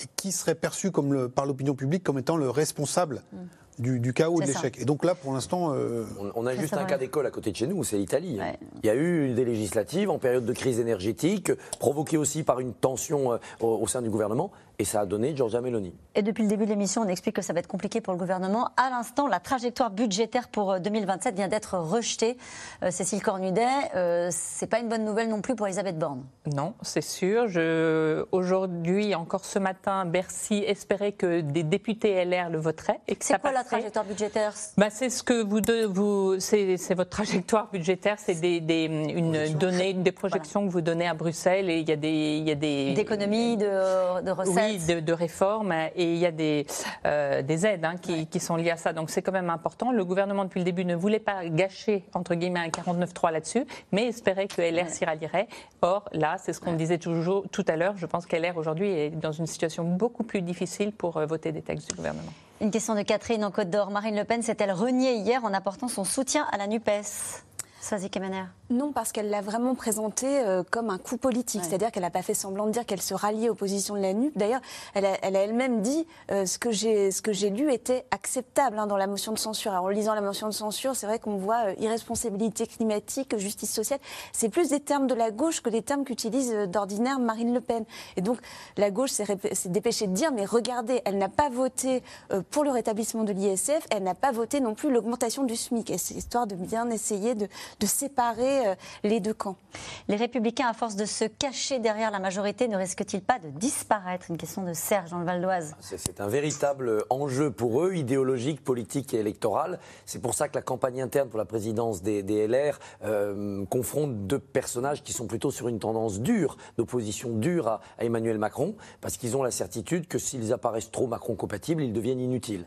et qui serait perçu comme le- par l'opinion publique comme étant le responsable du, du chaos et de l'échec. Et donc là, pour l'instant. euh, On, on a juste un cas d'école à côté de chez nous, c'est l'Italie. Il y a eu des législatives en période de crise énergétique, provoquée aussi par une tension euh, au, au sein du gouvernement, et ça a donné Giorgia Meloni. Et depuis le début de l'émission, on explique que ça va être compliqué pour le gouvernement. À l'instant, la trajectoire budgétaire pour euh, 2027 vient d'être rejetée. Euh, Cécile Cornudet, euh, c'est pas une bonne nouvelle non plus pour Elisabeth Borne. Non, c'est sûr. Je- Aujourd'hui, encore ce matin, Bercy espérait que des députés LR le voteraient. et que C'est ça quoi la trajectoire budgétaire? Bah, c'est ce que vous, de- vous c'est c'est votre trajectoire budgétaire, c'est des, des- une donnée, des projections que vous donnez à Bruxelles et il y a des, il y a des D'économies, de, de recettes oui, de, de réformes et il y a des, euh, des aides hein, qui, qui sont liées à ça. Donc c'est quand même important. Le gouvernement depuis le début ne voulait pas gâcher entre guillemets un 49-3 là-dessus, mais espérait que LR s'y rallierait. Or là, c'est ce qu'on disait toujours tout à l'heure. Je pense qu'LR aujourd'hui est dans une situation beaucoup plus difficile pour euh, voter des textes du gouvernement. Une question de Catherine en Côte d'Or. Marine Le Pen s'est-elle reniée hier en apportant son soutien à la NUPES? Swazik Kemener. Non, parce qu'elle l'a vraiment présenté euh, comme un coup politique. C'est-à-dire qu'elle n'a pas fait semblant de dire qu'elle se ralliait aux positions de la NUP. D'ailleurs, elle a elle a elle-même dit euh, ce que j'ai lu était acceptable hein, dans la motion de censure. Alors, en lisant la motion de censure, c'est vrai qu'on voit euh, irresponsabilité climatique, justice sociale. C'est plus des termes de la gauche que des termes qu'utilise d'ordinaire Marine Le Pen. Et donc, la gauche s'est dépêchée de dire, mais regardez, elle n'a pas voté pour le rétablissement de l'ISF, elle n'a pas voté non plus l'augmentation du SMIC. Et c'est histoire de bien essayer de, de séparer euh, les deux camps. Les Républicains, à force de se cacher derrière la majorité, ne risquent-ils pas de disparaître? Une question de Serge dans le Val d'Oise. C'est un véritable enjeu pour eux, idéologique, politique et électoral. C'est pour ça que la campagne interne pour la présidence des, LR euh, confronte deux personnages qui sont plutôt sur une tendance dure, d'opposition dure à, à Emmanuel Macron, parce qu'ils ont la certitude que s'ils apparaissent trop Macron-compatibles, ils deviennent inutiles.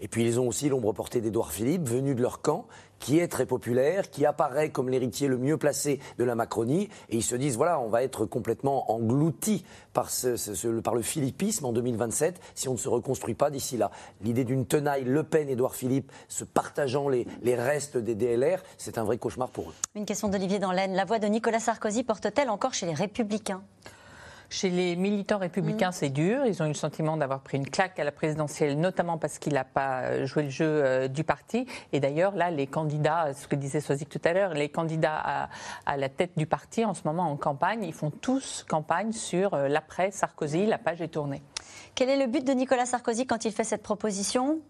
Et puis ils ont aussi l'ombre portée d'Édouard Philippe, venu de leur camp, qui est très populaire, qui apparaît comme l'héritier le mieux placé de la Macronie, et ils se disent voilà, on va être complètement englouti par, ce- par le philippisme en 2027 si on ne se reconstruit pas d'ici là. L'idée d'une tenaille Le Pen-Édouard Philippe se partageant les, restes des DLR, c'est un vrai cauchemar pour eux. Une question d'Olivier dans l'Aisne. La voix de Nicolas Sarkozy porte-t-elle encore chez les Républicains? Chez les militants républicains, c'est dur. Ils ont eu le sentiment d'avoir pris une claque à la présidentielle, notamment parce qu'il n'a pas euh, joué le jeu euh, du parti. Et d'ailleurs, là, les candidats, ce que disait Sozik tout à l'heure, les candidats à, à la tête du parti en ce moment en campagne, ils font tous campagne sur euh, l'après Sarkozy. La page est tournée. Quel est le but de Nicolas Sarkozy quand il fait cette proposition?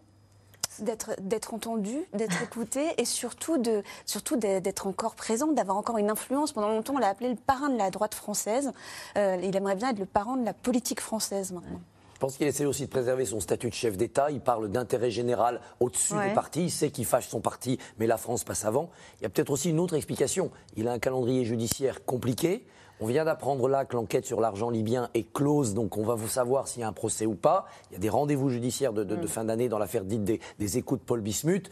D'être entendu, d'être écouté et surtout de surtout d'être encore présent, d'avoir encore une influence. Pendant longtemps, on l'a appelé le parrain de la droite française. Euh, il aimerait bien être le parrain de la politique française maintenant. Je pense qu'il essaie aussi de préserver son statut de chef d'État. Il parle d'intérêt général au-dessus Ouais. du parti. Il sait qu'il fâche son parti, mais la France passe avant. Il y a peut-être aussi une autre explication. Il a un calendrier judiciaire compliqué. On vient d'apprendre là que l'enquête sur l'argent libyen est close, donc on va vous savoir s'il y a un procès ou pas. Il y a des rendez-vous judiciaires de, de- de fin d'année dans l'affaire dite des, des écoutes Paul Bismuth.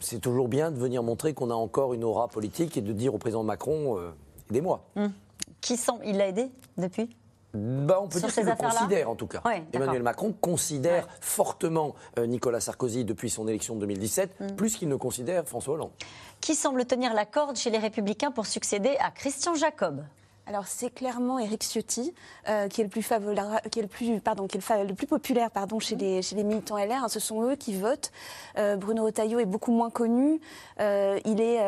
C'est toujours bien de venir montrer qu'on a encore une aura politique et de dire au président Macron euh, aidez-moi. Hum. Qui semble, il l'a aidé depuis? Bah, on peut Sur dire qu'il le considère en tout cas. Ouais. Emmanuel Macron considère fortement euh, Nicolas Sarkozy depuis son élection de 2017, Mm. plus qu'il ne considère François Hollande. Qui semble tenir la corde chez les Républicains pour succéder à Christian Jacob? Alors c'est clairement Éric Ciotti euh, qui est le plus favora- qui est le plus pardon qui est le, fa- le plus populaire pardon chez les chez les militants LR. hein. ce sont eux qui votent. Euh, Bruno Retailleau est beaucoup moins connu. Euh, il est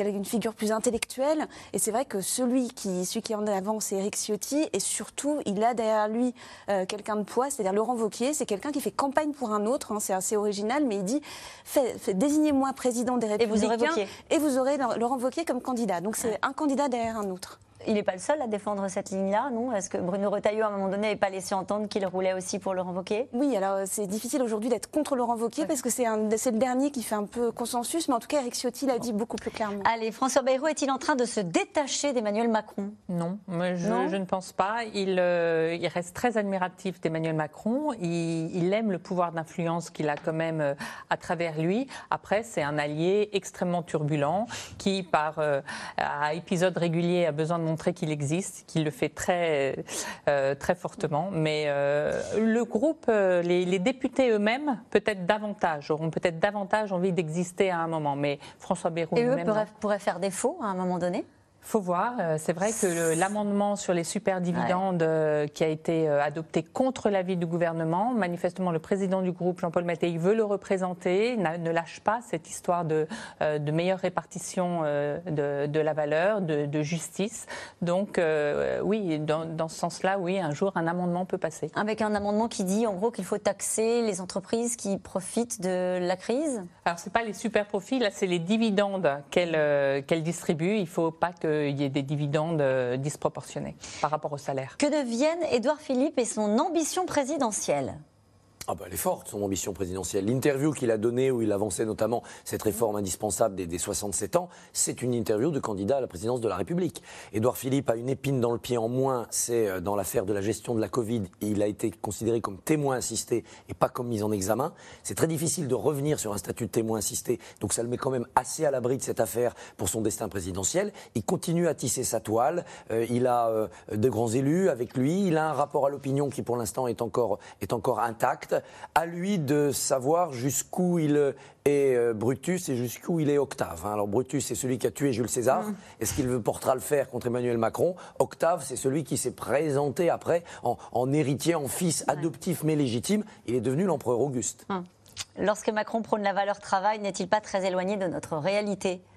une figure plus intellectuelle et c'est vrai que celui qui celui qui est en avant c'est Éric Ciotti et surtout il a derrière lui quelqu'un de poids, c'est-à-dire Laurent Wauquiez. C'est quelqu'un qui fait campagne pour un autre. hein. c'est assez original, mais il dit désignez-moi président des Et vous aurez Républicains et vous aurez Laurent Wauquiez comme candidat. Donc c'est un candidat derrière un autre. Il n'est pas le seul à défendre cette ligne-là, non? Est-ce que Bruno Retailleau, à un moment donné, n'avait pas laissé entendre qu'il roulait aussi pour Laurent Wauquiez Oui, alors euh, c'est difficile aujourd'hui d'être contre Laurent Wauquiez parce que c'est le dernier qui fait un peu consensus, mais en tout cas, Eric Ciotti l'a dit beaucoup plus clairement. Allez, François Bayrou est-il en train de se détacher d'Emmanuel Macron? Non, je, Non je ne pense pas. Il, euh, il reste très admiratif d'Emmanuel Macron. Il, il aime le pouvoir d'influence qu'il a quand même euh, à travers lui. Après, c'est un allié extrêmement turbulent qui, par euh, à épisodes réguliers, a besoin de montrer qu'il existe, qu'il le fait très, euh, très fortement. Mais euh, le groupe, euh, les, les députés eux-mêmes, peut-être davantage, auront peut-être davantage envie d'exister à un moment. Mais François Bayrou Et eux pourraient faire défaut à un moment donné? Faut voir. Euh, C'est vrai que l'amendement sur les superdividendes euh, qui a été euh, adopté contre l'avis du gouvernement, manifestement le président du groupe, Jean-Paul Mattei, veut le représenter, ne lâche pas cette histoire de, de meilleure répartition de, de la valeur, de, de justice. Donc euh, oui, dans, dans ce sens-là, oui, un jour un amendement peut passer. Avec un amendement qui dit en gros qu'il faut taxer les entreprises qui profitent de la crise? Alors, ce n'est pas les super profits, là, c'est les dividendes qu'elle euh, qu'elle distribue. Il ne faut pas y ait des dividendes euh, disproportionnés par rapport au salaire. Que devienne Édouard Philippe et son ambition présidentielle? Ah bah, elle est forte, son ambition présidentielle. L'interview qu'il a donnée, où il avançait notamment cette réforme indispensable des, des 67 ans, c'est une interview de candidat à la présidence de la République. Édouard Philippe a une épine dans le pied en moins, c'est euh, dans l'affaire de la gestion de la Covid. Il a été considéré comme témoin assisté et pas comme mis en examen. C'est très difficile de revenir sur un statut de témoin assisté, donc ça le met quand même assez à l'abri de cette affaire pour son destin présidentiel. Il continue à tisser sa toile, Euh, il a euh, de grands élus avec lui, il a un rapport à l'opinion qui pour l'instant est encore, est encore intact. À lui de savoir jusqu'où il est euh, Brutus et jusqu'où il est Octave. hein. Alors Brutus, c'est celui qui a tué Jules César. Est-ce qu'il veut- portera le faire contre Emmanuel Macron? Octave, c'est celui qui s'est présenté après en, en héritier, en fils adoptif mais légitime. Il est devenu l'empereur Auguste. Hum. Lorsque Macron prône la valeur travail, n'est-il pas très éloigné de notre réalité? Euh,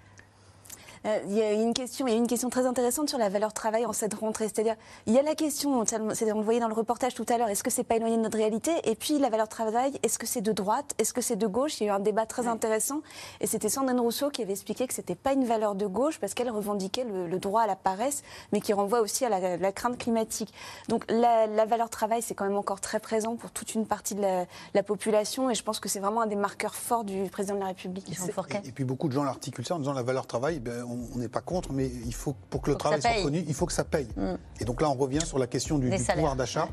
Il y a une question, il y a une question très intéressante sur la valeur travail en cette rentrée. C'est-à-dire, il y a la question, on le voyait dans le reportage tout à l'heure, est-ce que c'est pas éloigné de notre réalité? Et puis la valeur travail, est-ce que c'est de droite? Est-ce que c'est de gauche? Il y a eu un débat très intéressant, et c'était Sandrine Rousseau qui avait expliqué que c'était pas une valeur de gauche parce qu'elle revendiquait le, le droit à la paresse, mais qui renvoie aussi à la, la crainte climatique. Donc la, la valeur travail, c'est quand même encore très présent pour toute une partie de la, la population, et je pense que c'est vraiment un des marqueurs forts du président de la République. Et, et puis beaucoup de gens l'articulent ça en disant la valeur travail, ben, on n'est pas contre, mais il faut pour que le Faut travail soit reconnu, il faut que ça paye. Mm. Et donc là, on revient sur la question du, pouvoir d'achat.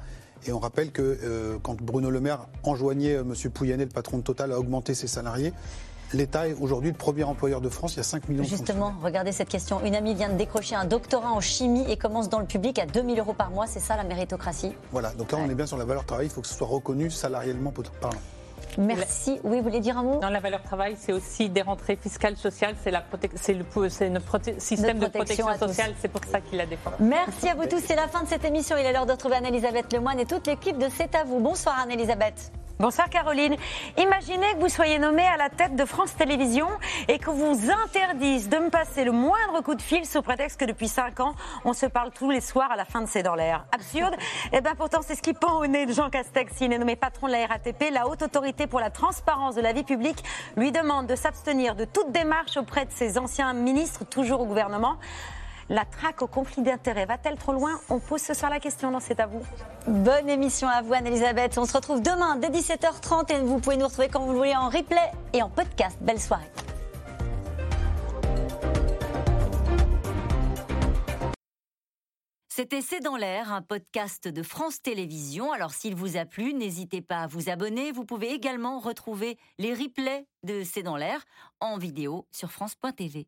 Et on rappelle que euh, quand Bruno Le Maire enjoignait euh, M. Pouyanné, le patron de Total, à augmenter ses salariés, l'État est aujourd'hui le premier employeur de France. Il y a 5 millions de Justement, regardez cette question. Une amie vient de décrocher un doctorat en chimie et commence dans le public à 2000 euros par mois. C'est ça la méritocratie? Voilà, donc là on est bien sur la valeur travail, il faut que ce soit reconnu salarialement parlant. Merci. Oui, vous voulez dire un mot? Dans la valeur travail, c'est aussi des rentrées fiscales, sociales, c'est notre système de protection sociale, c'est pour ça qu'il la défend. Merci à vous tous. C'est la fin de cette émission. Il est l'heure de retrouver Anne-Elisabeth Lemoine et toute l'équipe de C'est à vous. Bonsoir Anne-Elisabeth. Bonsoir Caroline. Imaginez que vous soyez nommé à la tête de France Télévisions et que vous interdisent de me passer le moindre coup de fil sous prétexte que depuis 5 ans, on se parle tous les soirs à la fin de C'est dans l'air. Absurde Eh bien pourtant, c'est ce qui pend au nez de Jean Castex. Il est nommé patron de la RATP. La haute autorité pour la transparence de la vie publique lui demande de s'abstenir de toute démarche auprès de ses anciens ministres, toujours au gouvernement. La traque au conflit d'intérêts va-t-elle trop loin? On pose ce soir la question dans C'est à vous. Bonne émission à vous, Anne-Elisabeth. On se retrouve demain dès 17h30 et vous pouvez nous retrouver quand vous le voulez en replay et en podcast. Belle soirée. C'était C'est dans l'air, un podcast de France Télévisions. Alors s'il vous a plu, n'hésitez pas à vous abonner. Vous pouvez également retrouver les replays de C'est dans l'air en vidéo sur France.tv.